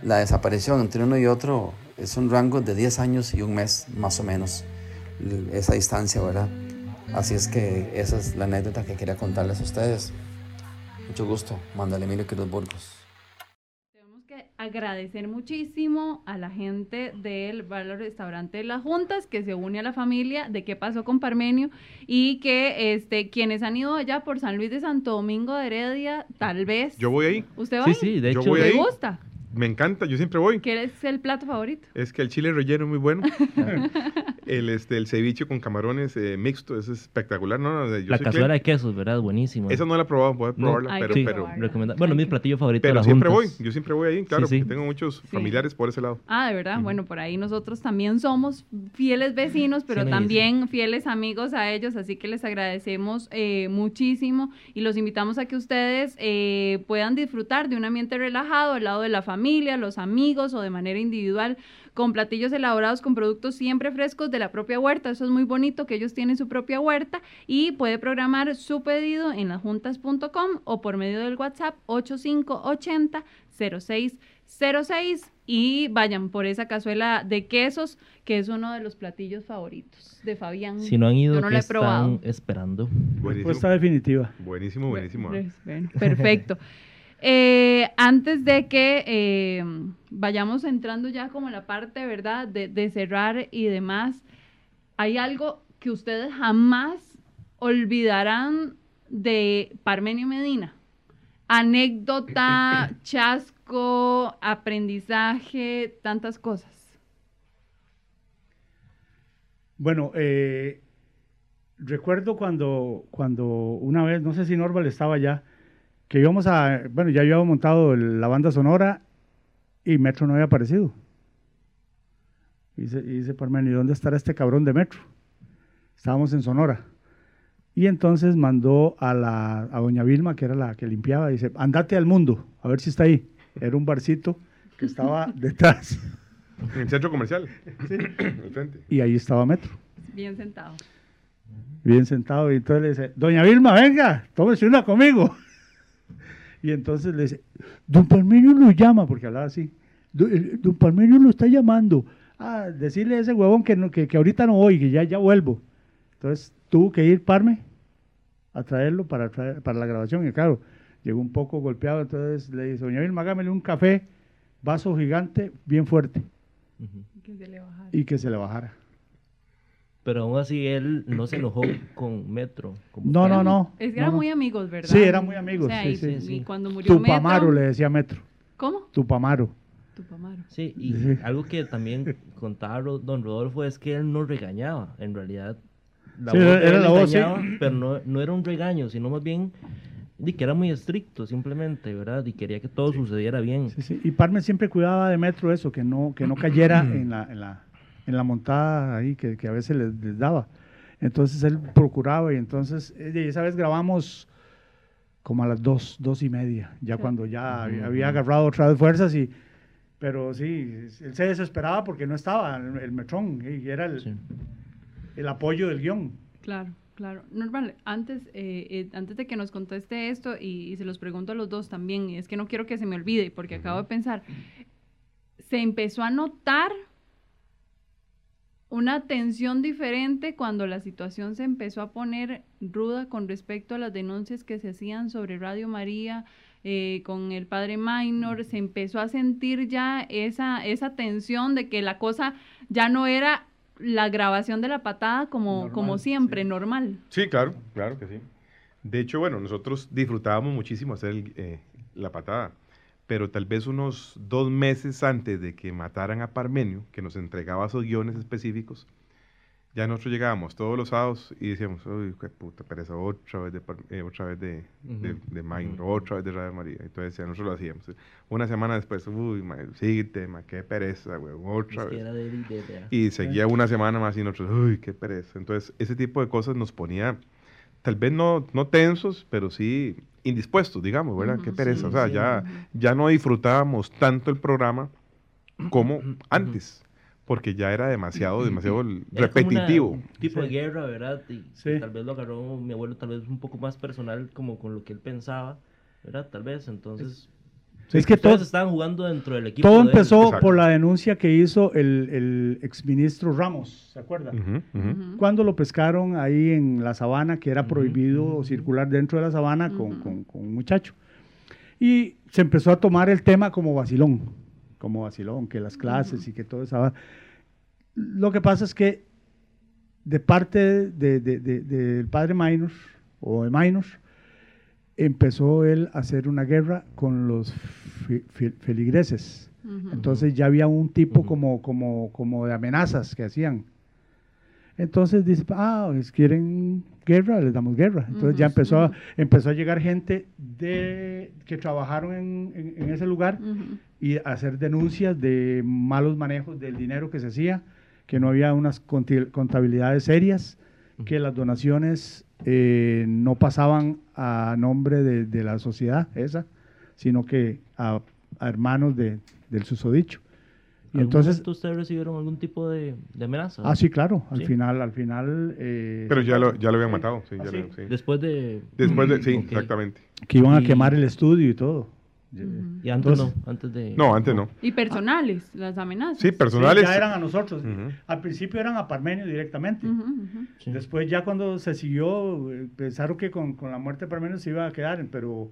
la desaparición entre uno y otro es un rango de 10 años y un mes, más o menos, esa distancia, ¿verdad? Así es que esa es la anécdota que quería contarles a ustedes. Mucho gusto, Mándale Emilio Quiroz Burgos. Agradecer muchísimo a la gente del bar restaurante de las Juntas que se une a la familia de qué pasó con Parmenio y que este quienes han ido allá por San Luis de Santo Domingo de Heredia, tal vez. Yo voy ahí. ¿Usted va? Sí, ahí? sí, de Yo hecho. voy ¿Le ahí. gusta? Me encanta, yo siempre voy. ¿Qué es el plato favorito? Es que el chile relleno es muy bueno. [laughs] el, este, el ceviche con camarones eh, mixto es espectacular. No, no, yo La cazuela de quesos, ¿verdad? Buenísimo. Esa no la he probado, voy a No. probarla, Hay pero, que pero, probarla. Recomenda- Bueno, mi platillo favorito pero siempre voy. Yo siempre voy ahí, claro, sí. porque tengo muchos familiares por ese lado. Ah, de verdad. Bueno, por ahí nosotros también somos fieles vecinos, pero Sí, también fieles amigos a ellos, así que les agradecemos eh, muchísimo y los invitamos a que ustedes eh, puedan disfrutar de un ambiente relajado al lado de la familia, los amigos o de manera individual con platillos elaborados con productos siempre frescos de la propia huerta. Eso es muy bonito que ellos tienen su propia huerta y puede programar su pedido en lasjuntas.com o por medio del WhatsApp 8580 0606 y vayan por esa cazuela de quesos que es uno de los platillos favoritos de Fabián. Si no han ido, Yo no ¿qué la he están esperando? Buenísimo, Respuesta definitiva. buenísimo, buenísimo. Pues, bueno, perfecto. [laughs] Eh, antes de que eh, vayamos entrando ya como en la parte, ¿verdad?, de, de cerrar y demás, ¿hay algo que ustedes jamás olvidarán de Parmenio Medina? Anécdota, [clears throat] chasco, aprendizaje, tantas cosas. Bueno, eh, recuerdo cuando, cuando una vez, no sé si Norval estaba allá, que íbamos a, bueno, ya habíamos montado el- la banda sonora y Metro no había aparecido. Y dice, y dice ¿y dónde estará este cabrón de Metro? Estábamos en Sonora. Y entonces mandó a, la, a doña Vilma, que era la que limpiaba, dice, andate al mundo, a ver si está ahí. Era un barcito que estaba [laughs] detrás En el centro comercial. Al frente. y ahí estaba Metro. Bien sentado. bien sentado y entonces le dice, doña Vilma, venga, tómese una conmigo. Y entonces le dice, don Parmenio lo llama, porque hablaba así, "Do- don lo está llamando. Ah, decirle a ese huevón que, no, que, que ahorita no voy, que ya, ya vuelvo. Entonces tuvo que ir Parme a traerlo para, traer- para la grabación y claro, llegó un poco golpeado, entonces le dice, doña Vilma, hágamele un café, vaso gigante, bien fuerte, Que se le bajara. y que se le bajara. Pero aún así él no se enojó con Metro. como No, no, no. Es que no, eran no. muy amigos, ¿verdad? Sí, eran muy amigos, O sea, sí, y, sí, y sí. cuando murió Tupamaro Metro- le decía Metro, ¿Cómo? Tupamaro. Tupamaro. Sí, y Sí. algo que también contaba don Rodolfo es que él no regañaba, en realidad. La Sí, voz era la voz, Pero no, no era un regaño, sino más bien Y que era muy estricto, simplemente, ¿verdad? Y quería que todo sucediera bien. Sí, sí. Y Parme siempre cuidaba de Metro eso, que no, que no cayera en la, en la, en la montada ahí que, que a veces les, les daba. Entonces él procuraba y entonces eh, y esa vez grabamos como a las dos, dos y media, ya Sí. cuando ya había, había agarrado otra vez fuerzas y pero sí, él se desesperaba porque no estaba el, el metrón y era el, Sí. el apoyo del guion. Claro, claro. Normal, antes, eh, eh, antes de que nos conteste esto, y, y se los pregunto a los dos también, y es que no quiero que se me olvide, porque acabo de pensar, se empezó a notar una tensión diferente cuando la situación se empezó a poner ruda con respecto a las denuncias que se hacían sobre Radio María, eh, con el padre Minor, se empezó a sentir ya esa, esa tensión de que la cosa ya no era la grabación de la patada como, Normal, como siempre, sí. normal. Sí, claro, claro que sí. De hecho, bueno, nosotros disfrutábamos muchísimo hacer el, eh, la patada, pero tal vez unos dos meses antes de que mataran a Parmenio, que nos entregaba esos guiones específicos, ya nosotros llegábamos todos los sábados y decíamos, uy, qué puta pereza, otra vez de, eh, otra vez de, de, Ujú, de Minor, ujú. otra vez de Radio María. Entonces ya nosotros lo hacíamos. Una semana después, uy, ma, síguete, ma, qué pereza, güey, otra Es vez. de- de- de- Y seguía una semana más y nosotros, uy, qué pereza. Entonces, ese tipo de cosas nos ponía, tal vez no, no tensos, pero sí indispuestos, digamos, ¿verdad? Qué pereza. sí, o sea, sí, ya, ya no disfrutábamos tanto el programa como antes, porque ya era demasiado, demasiado Era como una- repetitivo. un tipo de Sí. guerra, ¿verdad? Y Sí. tal vez lo agarró mi abuelo, tal vez un poco más personal, como con lo que él pensaba, ¿verdad? Tal vez, entonces... Es que ustedes todo, estaban jugando dentro del equipo todo de empezó Exacto. por la denuncia que hizo el, el exministro Ramos, ¿se acuerda? Ujú, ujú. Ujú. Cuando lo pescaron ahí en la sabana, que era prohibido circular dentro de la sabana con, con- con un muchacho. Y se empezó a tomar el tema como vacilón, como vacilón, que las clases y que todo eso. Lo que pasa es que de parte de- de- de- del padre Minor, o de Minor, empezó él a hacer una guerra con los fi- fi- feligreses. Ujú. Entonces ya había un tipo Ujú. como, como, como de amenazas que hacían. Entonces dice, ah, es- quieren guerra, les damos guerra. Entonces ya Ujú, empezó a, empezó a llegar gente de, que trabajaron en, en- en ese lugar y a hacer denuncias de malos manejos del dinero que se hacía, que no había unas contabilidades serias, que las donaciones eh, no pasaban a nombre de, de la sociedad esa, sino que a, a hermanos de, del susodicho. Y ¿Algún entonces, ustedes recibieron algún tipo de, de amenaza? ah, sí, claro, al Sí. final, al final... eh, Pero ya lo, ya lo habían matado, sí, ¿Ah, ya sí? lo- sí. Después de... Después de, sí, exactamente. que iban a quemar el estudio y todo. Y antes Entonces- no, antes de... No, antes no. Y personales, las amenazas. Sí, Sí, personales. ya eran a nosotros. Al principio eran a Parmenio directamente. Sí. Después ya cuando se siguió, eh, pensaron que con, con la muerte de Parmenio se iba a quedar, pero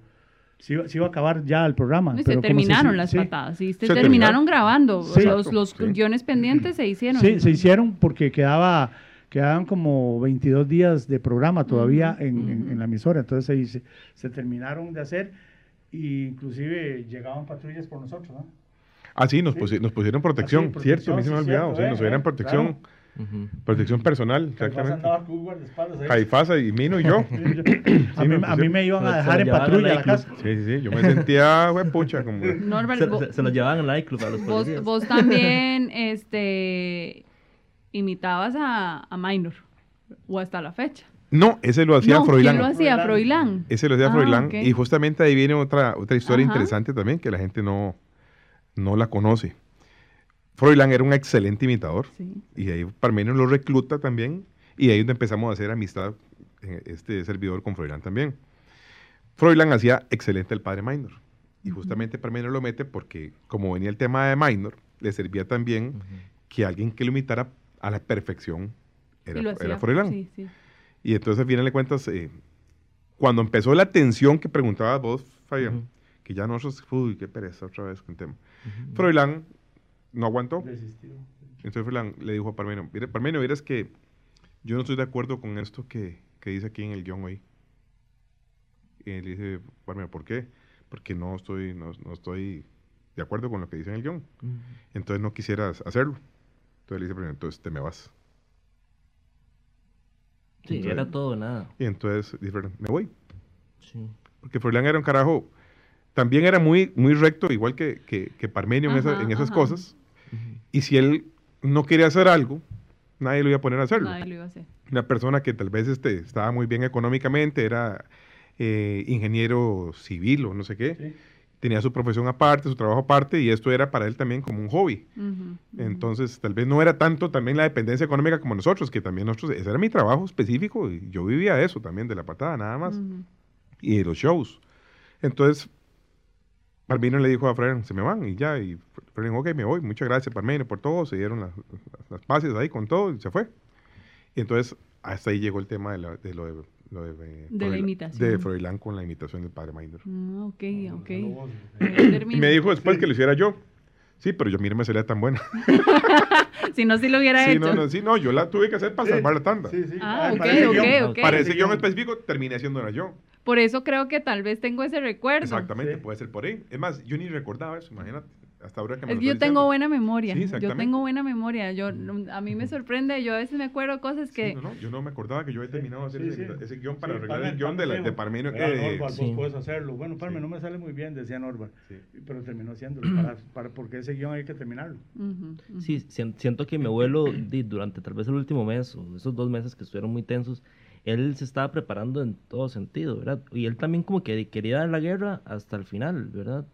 se iba, se iba a acabar ya el programa. Y se pero como terminaron las sí, patadas, sí, se, Se terminaron terminaron. grabando. Sí. Los, los sí. guiones pendientes se hicieron. Sí, se hicieron porque quedaba, quedaban como 22 días de programa todavía en, en- en la emisora. Entonces ahí se, se terminaron de hacer e inclusive llegaban patrullas por nosotros. ¿no? Ah, sí, nos, Sí. pusi- nos pusieron protección, Ah, sí, protección, cierto, a mí se me ha olvidado, cierto, sí, eh, nos hubieran eh, protección, claro. Protección personal, exactamente. Caifasa y Mino y yo. Sí, yo- a, mí, a mí me iban a dejar lo en patrulla a al la casa. nightclub. Sí, sí, sí, yo me sentía, güey, pucha, como... Normal, Se, se- se los llevaban al nightclub a los vos, policías. vos también [laughs] este, imitabas a, a Minor, o hasta la fecha. No, ese lo hacía no, Froilán. ¿quién lo hacía? Froilán. Ese lo hacía Ah, Froilán. Y justamente ahí viene otra, otra historia Ajá. interesante también, que la gente no, no la conoce. Froilán era un excelente imitador. Sí. Y ahí Parmenio lo recluta también. Y ahí es donde empezamos a hacer amistad, eh, este servidor con Froilán también. Froilán hacía excelente el padre Minor. Y justamente Parmenio lo mete porque, como venía el tema de Minor, le servía también que alguien que lo imitara a la perfección era, era. Froilán. Sí, sí. Y entonces, al final de cuentas, eh, cuando empezó la tensión que preguntabas vos, Fabián, Ujú. que ya nosotros, uy, qué pereza otra vez con el tema. Ujú. Froilán no aguantó. Desistió. Entonces Froilán le dijo a Parmenio, mire, Parmenio, verás que yo no estoy de acuerdo con esto que, que dice aquí en el guion hoy. Y él dice, Parmenio, ¿por qué? Porque no estoy, no, no estoy de acuerdo con lo que dice en el guion. Ujú. Entonces no quisieras hacerlo. Entonces le dice, Parmenio, entonces te me vas. Sí, Entonces- era todo nada. Y entonces me voy. Sí. porque Froilán era un carajo, también era muy, muy recto, igual que, que, que Parmenio en, esa- en esas ajá. cosas. Y si él no quería hacer algo, nadie lo iba a poner a hacerlo. Nadie lo iba a hacer. Una persona que tal vez este, estaba muy bien económicamente, era eh, ingeniero civil o no sé qué. Sí. Tenía su profesión aparte, su trabajo aparte, y esto era para él también como un hobby. Entonces, tal vez no era tanto también la dependencia económica como nosotros, que también nosotros, ese era mi trabajo específico, y yo vivía eso también, de la patada, nada más, y de los shows. Entonces, Parmenio le dijo a Fren, se me van, y ya, y Fren, ok, me voy, muchas gracias Parmenio por todo, se dieron las, las, ahí con todo, y se fue. Y entonces, hasta ahí llegó el tema de, la- de lo de... lo de, eh, De la imitación. De Froilán con la imitación del padre Maynor. Ah, ok, ok. Y me dijo después que lo hiciera yo. Sí, pero yo, mire, me sería tan buena. [laughs] Si no, sí lo hubiera Sí, hecho. no, no, sí, no, yo la tuve que hacer para salvar la tanda. Sí, sí. Ah, ok, para ese ok, guion. ok. Para ese guion específico terminé haciéndola yo. Por eso creo que tal vez tengo ese recuerdo. Exactamente, Sí. puede ser por ahí. Es más, yo ni recordaba eso, imagínate. Hasta ahora que me Es lo que yo tengo diciendo. buena memoria. Sí, yo tengo buena memoria. Yo, a mí me sorprende. Yo a veces me acuerdo cosas Sí, que. no, no, yo no me acordaba que yo había terminado de hacer Sí, ese, sí. ese guion para Sí, arreglar el guion de, la, de Parmenio. "Mira, eh, Norval, sí. vos puedes hacerlo. Bueno, Parmen, Sí. no me sale muy bien, decía Norval. Sí. Pero terminó haciéndolo, para, para- porque ese guion hay que terminarlo. Ujú, ujú. Sí, sien- siento que mi abuelo, durante tal vez el último mes o esos dos meses que estuvieron muy tensos, él se estaba preparando en todo sentido, ¿verdad? Y él también como que quería dar la guerra hasta el final, ¿verdad?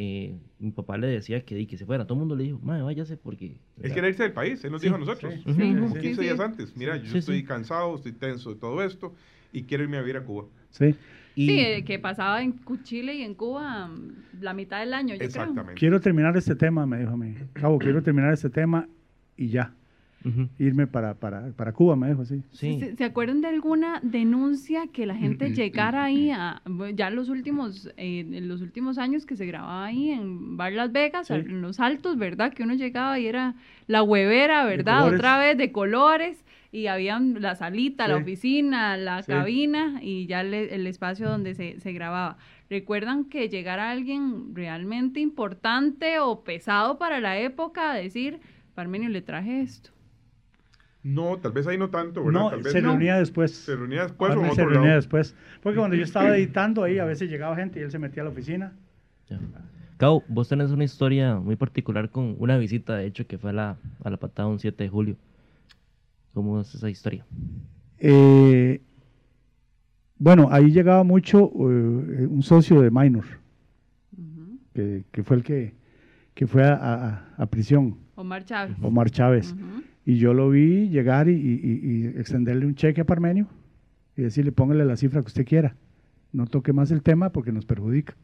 Eh, mi papá le decía que, que se fuera, todo el mundo le dijo, madre, váyase porque... Él ¿verdad? quería irse del país, él nos Sí, dijo a nosotros. sí, sí, como sí, 15 sí. días antes. Mira, yo Sí, estoy sí. cansado, estoy tenso de todo esto y quiero irme a vivir a Cuba. Sí. Y, Sí, eh, que pasaba en Chile y en Cuba mm, la mitad del año, yo Exactamente. Quiero terminar este tema, me dijo a mí. Cabo, quiero terminar este tema y ya. Irme para, para, para Cuba, me dijo así. sí. ¿Se, se acuerdan de alguna denuncia que la gente llegara ahí a ya los últimos eh, en los últimos años que se grababa ahí en Bar Las Vegas, Sí. en los altos, verdad? Que uno llegaba y era la huevera, ¿verdad? Otra vez de colores y habían la salita, la oficina, la Sí. cabina y ya le- el espacio donde se, se grababa. ¿Recuerdan que llegara alguien realmente importante o pesado para la época a decir, Parmenio, le traje esto? No, tal vez ahí no tanto, ¿verdad? No, tal vez se no. reunía después. Se reunía después o en Parmen se otro reunía lado. después. Porque cuando yo [clears throat] estaba editando ahí, a veces llegaba gente y él se metía a la oficina. Ya. Cabo, vos tenés una historia muy particular con una visita, de hecho, que fue a la, a la patada un 7 de julio. ¿Cómo es esa historia? Eh, bueno, ahí llegaba mucho eh, un socio de Minor, que, que fue el que, que fue a, a- a prisión, Omar Chávez. Omar Chávez. Y yo lo vi llegar y, y- y- y extenderle un cheque a Parmenio y decirle, póngale la cifra que usted quiera. No toque más el tema porque nos perjudica.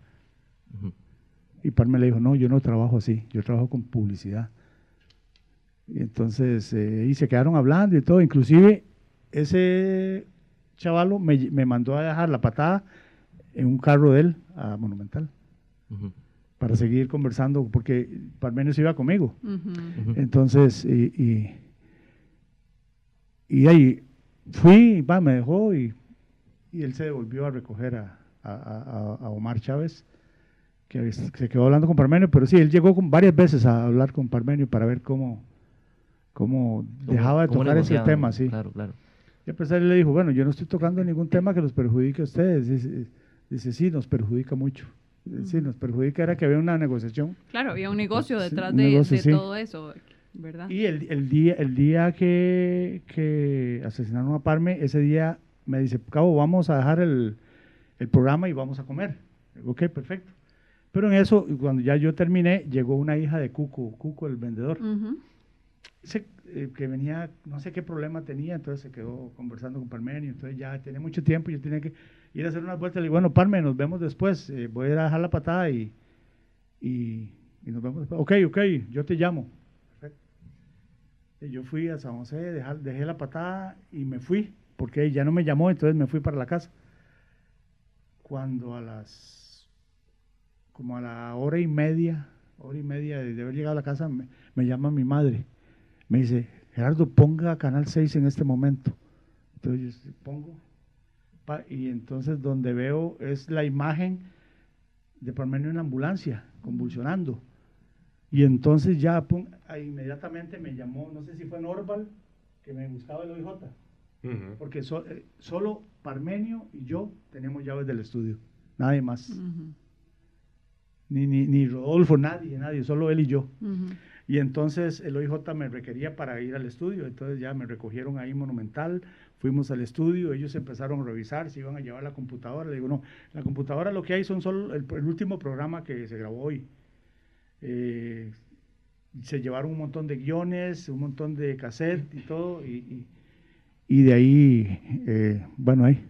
Y Parmen le dijo, no, yo no trabajo así, yo trabajo con publicidad. Y entonces, eh, y se quedaron hablando y todo. Inclusive, ese chavalo me, me mandó a dejar la patada en un carro de él a Monumental para seguir conversando porque Parmenio se iba conmigo. Entonces, y, y, y ahí fui, va, me dejó y, y él se devolvió a recoger a, a- a- a Omar Chávez, que se quedó hablando con Parmenio, pero sí, él llegó con, varias veces a hablar con Parmenio para ver cómo, cómo dejaba de ¿Cómo tocar ese tema, sí. Claro, claro. Y a pesar él le dijo, bueno, yo no estoy tocando ningún tema que los perjudique a ustedes. Dice, dice sí, nos perjudica mucho. Sí, nos perjudica, era que había una negociación. Claro, había un negocio Sí, detrás de, negocio, de sí. todo eso, ¿verdad? Y el, el día, el día que, que asesinaron a Parme, ese día me dice, Cabo, vamos a dejar el, el programa y vamos a comer. Ok, perfecto. Pero en eso, cuando ya yo terminé, llegó una hija de Cuco, Cuco el vendedor, eh, que venía, no sé qué problema tenía, entonces se quedó conversando con Parmenio, entonces ya tenía mucho tiempo, yo tenía que ir a hacer unas vueltas, le digo, bueno, Parme, nos vemos después, eh, voy a ir a dejar la patada y, y, y nos vemos después. Ok, ok, yo te llamo. Yo fui a San José, dejé la patada y me fui, porque ya no me llamó, entonces me fui para la casa. Cuando a las, como a la hora y media, hora y media de haber llegado a la casa, me, me llama mi madre. Me dice, Gerardo, ponga Canal 6 en este momento. Entonces yo pongo, y entonces donde veo es la imagen de Parmenio en la ambulancia, convulsionando. Y entonces ya inmediatamente me llamó, no sé si fue Norval, que me buscaba el OIJ, porque so- eh, solo Parmenio y yo teníamos llaves del estudio. nadie más. Ni, ni, ni Rodolfo, nadie, nadie, solo él y yo. Y entonces el OIJ me requería para ir al estudio, entonces ya me recogieron ahí Monumental, fuimos al estudio, ellos empezaron a revisar si iban a llevar la computadora, le digo, no, la computadora lo que hay son solo el, el último programa que se grabó hoy. Eh, se llevaron un montón de guiones, un montón de cassette y todo, y, y- y de ahí, eh, bueno, ahí,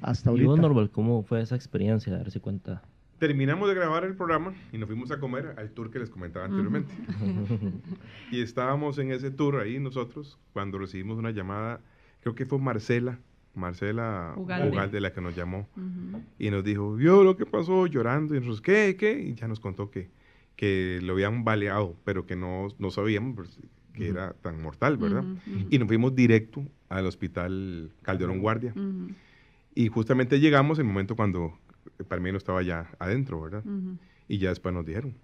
hasta Y ahorita. vos, Norval, ¿cómo fue esa experiencia de darse cuenta? Terminamos de grabar el programa y nos fuimos a comer al tour que les comentaba anteriormente. [laughs] y estábamos en ese tour ahí nosotros cuando recibimos una llamada, creo que fue Marcela, Marcela Ugalde. Ugalde la que nos llamó Ujú. y nos dijo, vio lo que pasó llorando y nosotros, ¿qué? ¿Qué? Y ya nos contó que, que lo habían baleado, pero que no, no sabíamos pues, que era tan mortal, ¿verdad? Ujú, ujú. Y nos fuimos directo al hospital Calderón Guardia. Y justamente llegamos en el momento cuando Parmeno estaba ya adentro, ¿verdad? Y ya después nos dijeron.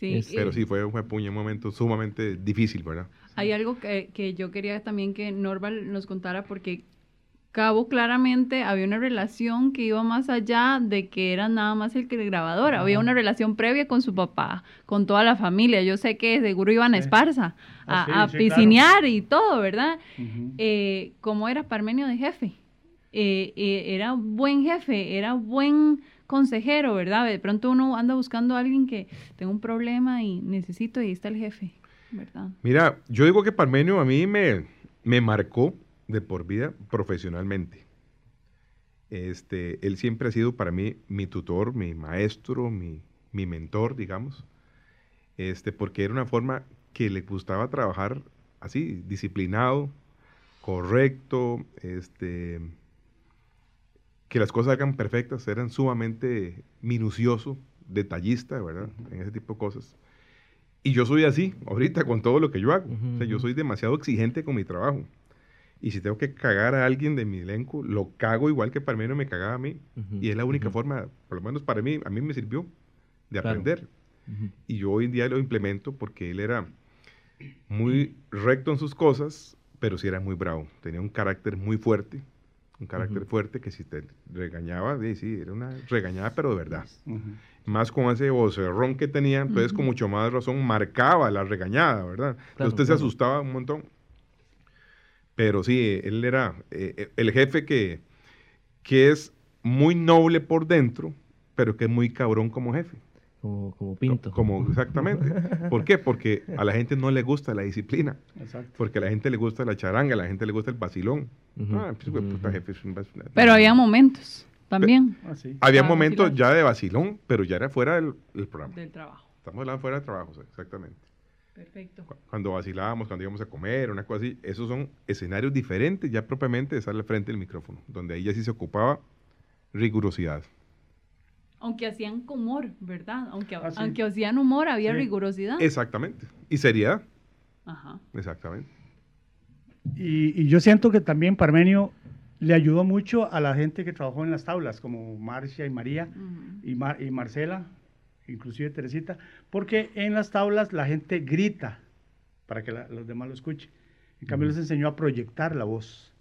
Sí, Es- Pero sí, fue, fue puño, un momento sumamente difícil, ¿verdad? Hay algo que, que yo quería también que Norval nos contara porque Cabo claramente había una relación que iba más allá de que era nada más el que grabador. Había una relación previa con su papá, con toda la familia. Yo sé que seguro iban a. Esparza a, Ah, sí, a sí, claro. piscinear y todo, ¿verdad? Eh, ¿Cómo era Parmenio de jefe? Eh, eh, era buen jefe, era buen consejero, ¿verdad? De pronto uno anda buscando a alguien que tenga un problema y necesito y ahí está el jefe, ¿verdad? Mira, yo digo que Parmenio a mí me, me marcó de por vida profesionalmente. Este, él siempre ha sido para mí mi tutor, mi maestro, mi, mi mentor, digamos. Este, porque era una forma que le gustaba trabajar así, disciplinado, correcto, este, que las cosas hagan perfectas, eran sumamente minucioso, detallista, ¿verdad? En ese tipo de cosas. Y yo soy así, ahorita, con todo lo que yo hago. O sea, yo soy demasiado exigente con mi trabajo. Y si tengo que cagar a alguien de mi elenco, lo cago igual que Parmenio me cagaba a mí. Y es la única forma, por lo menos para mí, a mí me sirvió de Claro. aprender. Y yo hoy en día lo implemento porque él era muy recto en sus cosas, pero sí era muy bravo. Tenía un carácter muy fuerte, un carácter fuerte que si te regañaba, sí, sí, era una regañada, pero de verdad. Más con ese vocerrón que tenía, entonces con mucho más razón marcaba la regañada, ¿verdad? Entonces Claro, usted se asustaba un montón. Pero sí, él era eh, eh, el jefe que, que es muy noble por dentro, pero que es muy cabrón como jefe. Como, como pinto. Como exactamente. ¿Por qué? Porque a la gente no le gusta la disciplina, Exacto. porque a la gente le gusta la charanga, a la gente le gusta el vacilón. Ah, pues, güey, puta ujú. jefe, es un vacilón. Pero había momentos también Ah, sí. Había Ah, momentos vacilar. ya de vacilón, pero ya era fuera del, del programa. del trabajo. Estamos hablando fuera de trabajo, exactamente. Perfecto. Cu- Cuando vacilábamos, cuando íbamos a comer, una cosa así, esos son escenarios diferentes ya propiamente de estar al frente del micrófono, donde ahí ya sí se ocupaba rigurosidad. Aunque hacían humor, ¿verdad? Aunque, Ah, sí. aunque hacían humor, había Sí. rigurosidad. Exactamente. Y seriedad. Ajá. Exactamente. Y, y yo siento que también Parmenio le ayudó mucho a la gente que trabajó en las tablas, como Marcia y María y, Mar- y Marcela, inclusive Teresita, porque en las tablas la gente grita para que la- los demás lo escuchen. En cambio, les enseñó a proyectar la voz,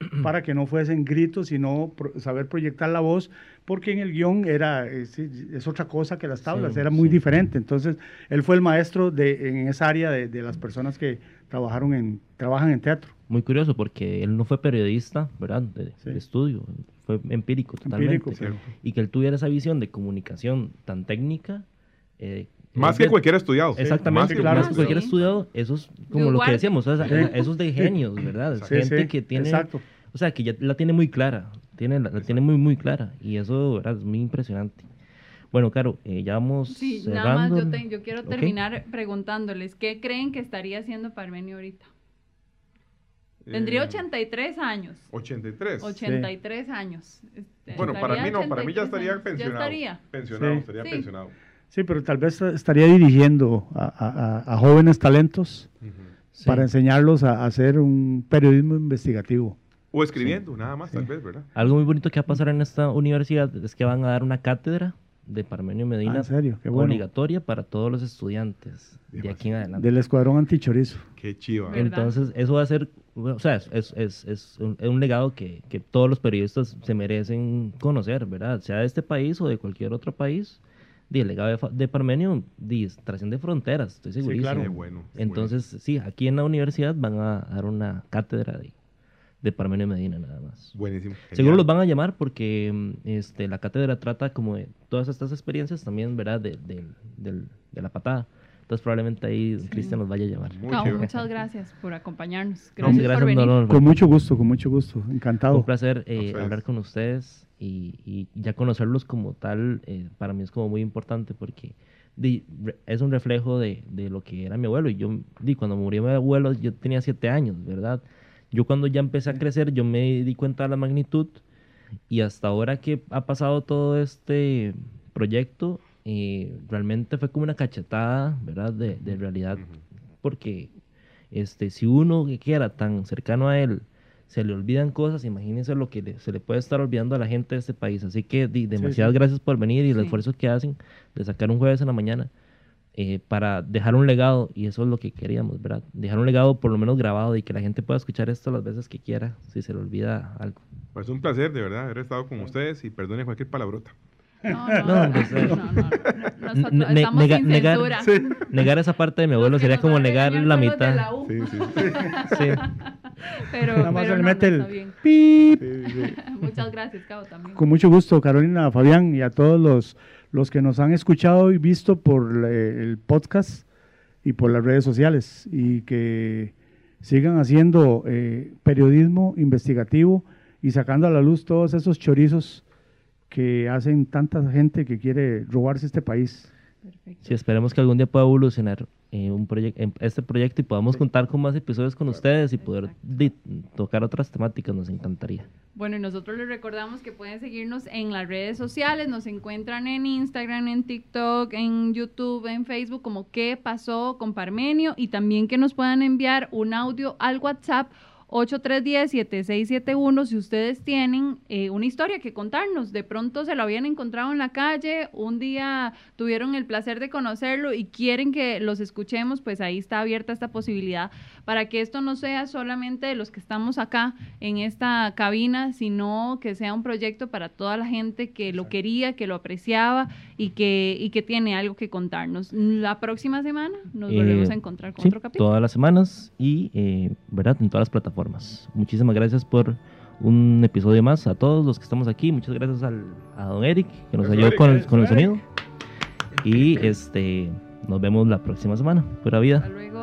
[clears throat] para que no fuesen gritos, sino pro- saber proyectar la voz, porque en el guion era, es, es otra cosa que las tablas, Sí, era muy sí. diferente. Entonces, él fue el maestro de, en esa área de, de las personas que trabajaron en, trabajan en teatro. Muy curioso porque él no fue periodista, ¿verdad? De, Sí. de estudio, fue empírico totalmente. Empírico, pero- Y que él tuviera esa visión de comunicación tan técnica. eh, Más es que cualquier estudiado. Exactamente, Más que claro, más que cualquier sí. estudiado, esos, como lo que decíamos, o sea, Sí. esos de genios, ¿verdad? Es Sí, gente sí, que tiene, exacto. o sea, que ya la tiene muy clara, tiene, la, la tiene muy, muy clara, y eso, ¿verdad? Es muy impresionante. Bueno, claro, eh, ya vamos Sí, cerrando. nada más yo, te- yo quiero terminar preguntándoles, ¿qué creen que estaría haciendo Parmenio ahorita? Tendría Eh, 83 años. 83. 83 años. Este, Bueno, para mí no, para mí ya 83 estaría años. pensionado. Ya estaría. Pensionado, Sí. estaría Sí. pensionado. Sí, pero tal vez estaría dirigiendo a, a- a- a jóvenes talentos. Sí. para enseñarlos a, a hacer un periodismo investigativo. O escribiendo, nada más, tal vez, ¿verdad? Algo muy bonito que va a pasar en esta universidad es que van a dar una cátedra de Parmenio Ah, Medina en serio, qué bueno. obligatoria para todos los estudiantes de aquí en adelante. Del escuadrón antichorizo. Qué chiva. ¿Verdad? Entonces, eso va a ser, o sea, es, es, es, es un, es un legado que, que todos los periodistas se merecen conocer, ¿verdad? Sea de este país o de cualquier otro país. Di, el legado de, de Parmenio di, trasciende fronteras, estoy segurísimo. claro. Qué bueno. Entonces, sí, aquí en la universidad van a dar una cátedra de, de Parmenio Medina nada más. bueno. Buenísimo. Seguro los van a llamar porque mm, este, la cátedra trata como de todas estas experiencias también, ¿verdad? De, del- de la patada. Entonces probablemente ahí Cristian nos vaya a llamar. Muchas gracias por acompañarnos. No, Gracias, por venir. no, no, Con mucho gusto, con mucho gusto. Encantado. Un placer eh, hablar con ustedes y, y ya conocerlos como tal, eh, para mí es como muy importante porque di, re- es un reflejo de, de lo que era mi abuelo. Y yo, di, cuando murió mi abuelo, yo tenía siete años, ¿verdad? Yo cuando ya empecé a crecer, yo me di cuenta de la magnitud y hasta ahora que ha pasado todo este proyecto, eh, realmente fue como una cachetada, ¿verdad? De, de realidad, porque este, si uno que quiera tan cercano a él se le olvidan cosas, imagínense lo que le- se le puede estar olvidando a la gente de este país. Así que di, demasiadas sí. gracias por venir y el Sí. esfuerzo que hacen de sacar un jueves en la mañana eh, para dejar un legado, y eso es lo que queríamos, ¿verdad? Dejar un legado por lo menos grabado y que la gente pueda escuchar esto las veces que quiera, si se le olvida algo. Pues un placer, de verdad, haber estado con ustedes y perdone cualquier palabrota. No, no, No, no, hombre, sí. no, no, no. Nosotros Ne- ne- estamos nega- sin negar- esa parte de mi abuelo sería como negar la mitad. la. Sí, sí, sí. [laughs] Sí. Pero, Nada más pero se le mete el pip. [laughs] Sí, sí. Muchas gracias, Cabo, también. Con mucho gusto, Carolina, Fabián y a todos los, los que nos han escuchado y visto por eh, el podcast y por las redes sociales y que sigan haciendo eh, periodismo investigativo y sacando a la luz todos esos chorizos que hacen tanta gente que quiere robarse este país. Perfecto. Sí, esperemos que algún día pueda evolucionar eh, un proyecto, este proyecto y podamos contar con más episodios con ustedes y poder tocar otras temáticas, nos encantaría. Bueno, y nosotros les recordamos que pueden seguirnos en las redes sociales, nos encuentran en Instagram, en TikTok, en YouTube, en Facebook, como qué pasó con Parmenio, y también que nos puedan enviar un audio al WhatsApp 8310-7671 si ustedes tienen eh, una historia que contarnos. De pronto se lo habían encontrado en la calle, un día tuvieron el placer de conocerlo y quieren que los escuchemos, pues ahí está abierta esta posibilidad para que esto no sea solamente de los que estamos acá en esta cabina, sino que sea un proyecto para toda la gente que lo quería, que lo apreciaba y que, y que tiene algo que contarnos. La próxima semana nos Eh, volvemos a encontrar con Sí, otro capítulo. todas las semanas y, eh, ¿verdad? En todas las plataformas. Muchísimas gracias por un episodio más a todos los que estamos aquí. Muchas gracias al, a don Eric, que nos ayudó con, el- con el sonido. Y este, nos vemos la próxima semana. Pura vida. Hasta luego.